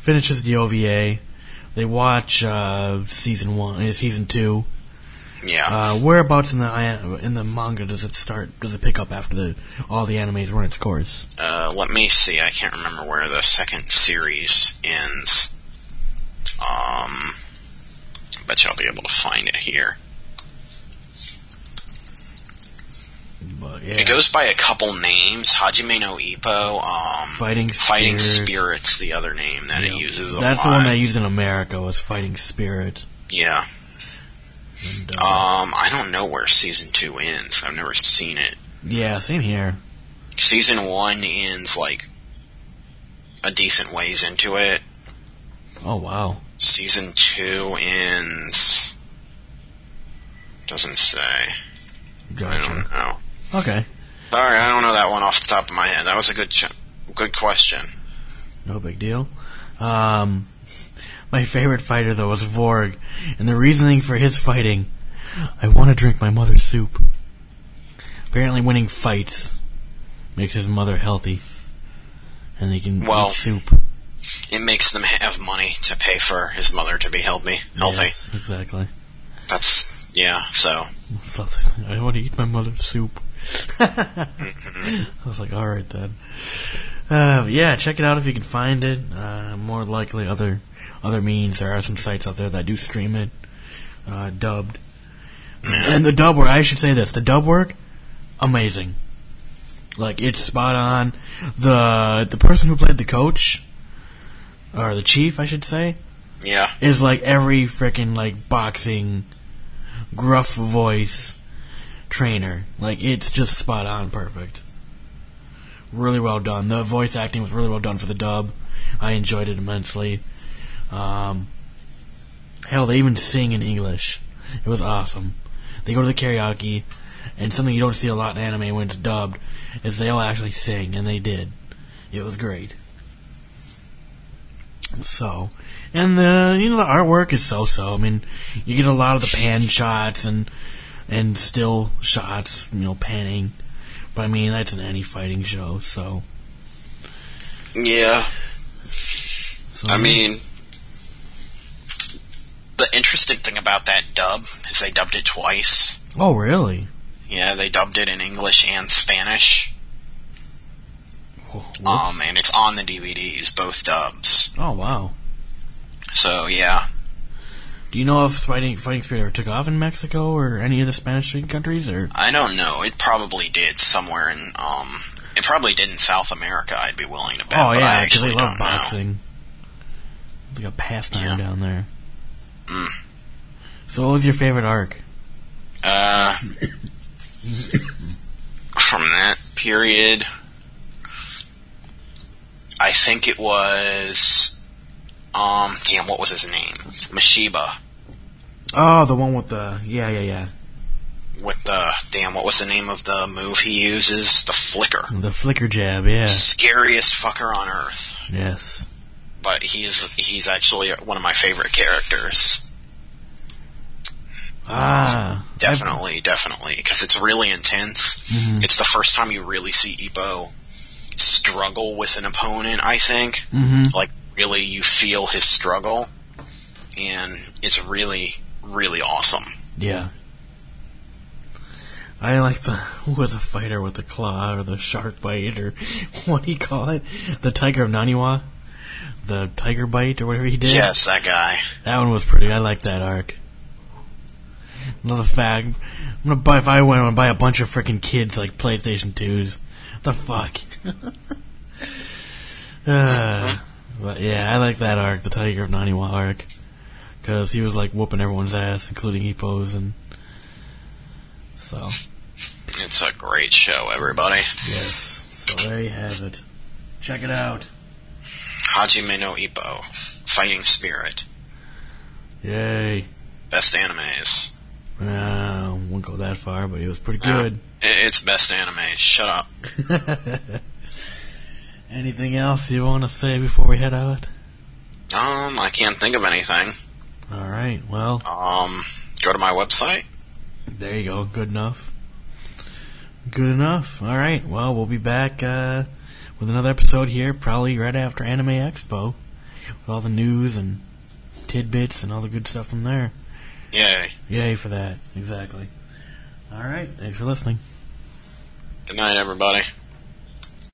finishes the OVA, they watch uh, season one, uh, season two. Yeah. Uh, whereabouts in the in the manga does it start? Does it pick up after the all the animes run its course? Uh, let me see. I can't remember where the second series ends. Um, bet you I'll be able to find it here. But yeah, It goes by a couple names. Hajime no Ippo. Um, Fighting Fighting Spirit's the other name that it uses. A That's the one they used in America was Fighting Spirit. Yeah. And, uh, Um, I don't know where season two ends. I've never seen it. yeah, same here. Season one ends like a decent ways into it. Oh wow. Season two ends. Doesn't say. I don't know. Okay, Sorry, I don't know that one off the top of my head. That was a good, ch- good question. no big deal. Um, my favorite fighter though was Volg, and the reasoning for his fighting, I want to drink my mother's soup. Apparently, winning fights makes his mother healthy, and he can Well, eat soup. It makes them have money to pay for his mother to be healthy. Healthy. Yes, exactly. That's yeah. So, I want to eat my mother's soup. I was like, all right then. Uh, yeah, check it out if you can find it. Uh, more likely, other other means. There are some sites out there that do stream it, uh, dubbed. And the dub work. I should say this: the dub work, amazing. Like it's spot on. The the person who played the coach, or the chief, I should say, yeah. is like every freaking like boxing gruff voice trainer. Like it's just spot on perfect. Really well done. The voice acting was really well done for the dub. I enjoyed it immensely. Um, hell, they even sing in English. It was awesome. They go to the karaoke, and something you don't see a lot in anime when it's dubbed is they all actually sing, and they did. It was great. So, and the you know the artwork is so so. I mean, you get a lot of the pan shots and and still shots, you know, panning. But I mean, that's an any fighting show. So, Yeah. so I mean, the interesting thing about that dub is they dubbed it twice. oh really? Yeah, they dubbed it in English and Spanish. Wh- Um, and it's on the DVDs, both dubs. oh wow. So yeah, Do you know if fighting fighting spirit ever took off in Mexico or any of the Spanish speaking countries? Or I don't know. It probably did somewhere in um It probably did in South America. I'd be willing to bet. Oh yeah, because actually they love know. boxing. It's like a pastime Yeah. down there. Mm. So, what was your favorite arc? Uh, from that period, I think it was. Um, damn, what was his name? Mashiba. Oh, the one with the yeah, yeah, yeah, With the damn, what was the name of the move he uses? The flicker. the flicker jab. Yeah, Scariest fucker on earth. yes. But he's he's actually one of my favorite characters. Ah, Definitely, definitely, because it's really intense. Mhm. It's the first time you really see Ippo struggle with an opponent. I think, Mhm. like really, you feel his struggle, and it's really, really awesome. Yeah. I like the who was a fighter with the claw or the shark bite or what do you call it? The tiger of Naniwa, the tiger bite or whatever he did. Yes, that guy. that one was pretty. I like that arc. Another fact: I'm gonna buy if I went and buy a bunch of freaking kids like PlayStation twos. The fuck. uh, but yeah, I like that arc, the Tiger of Naniwa arc, because he was like whooping everyone's ass, including Ippo's, and so It's a great show, everybody. yes. So there you have it. Check it out. Hajime no Ippo, Fighting Spirit, Yay. best animes. Uh, won't go that far, but it was pretty good. I- It's best anime. Shut up. Anything else you want to say before we head out? Um, I can't think of anything. All right. Well, Um, go to my website. there you go. Good enough. Good enough. All right. Well, we'll be back uh, with another episode here, probably right after Anime Expo, with all the news and tidbits and all the good stuff from there. Yay. Yay for that. Exactly. All right. Thanks for listening. Good night, everybody.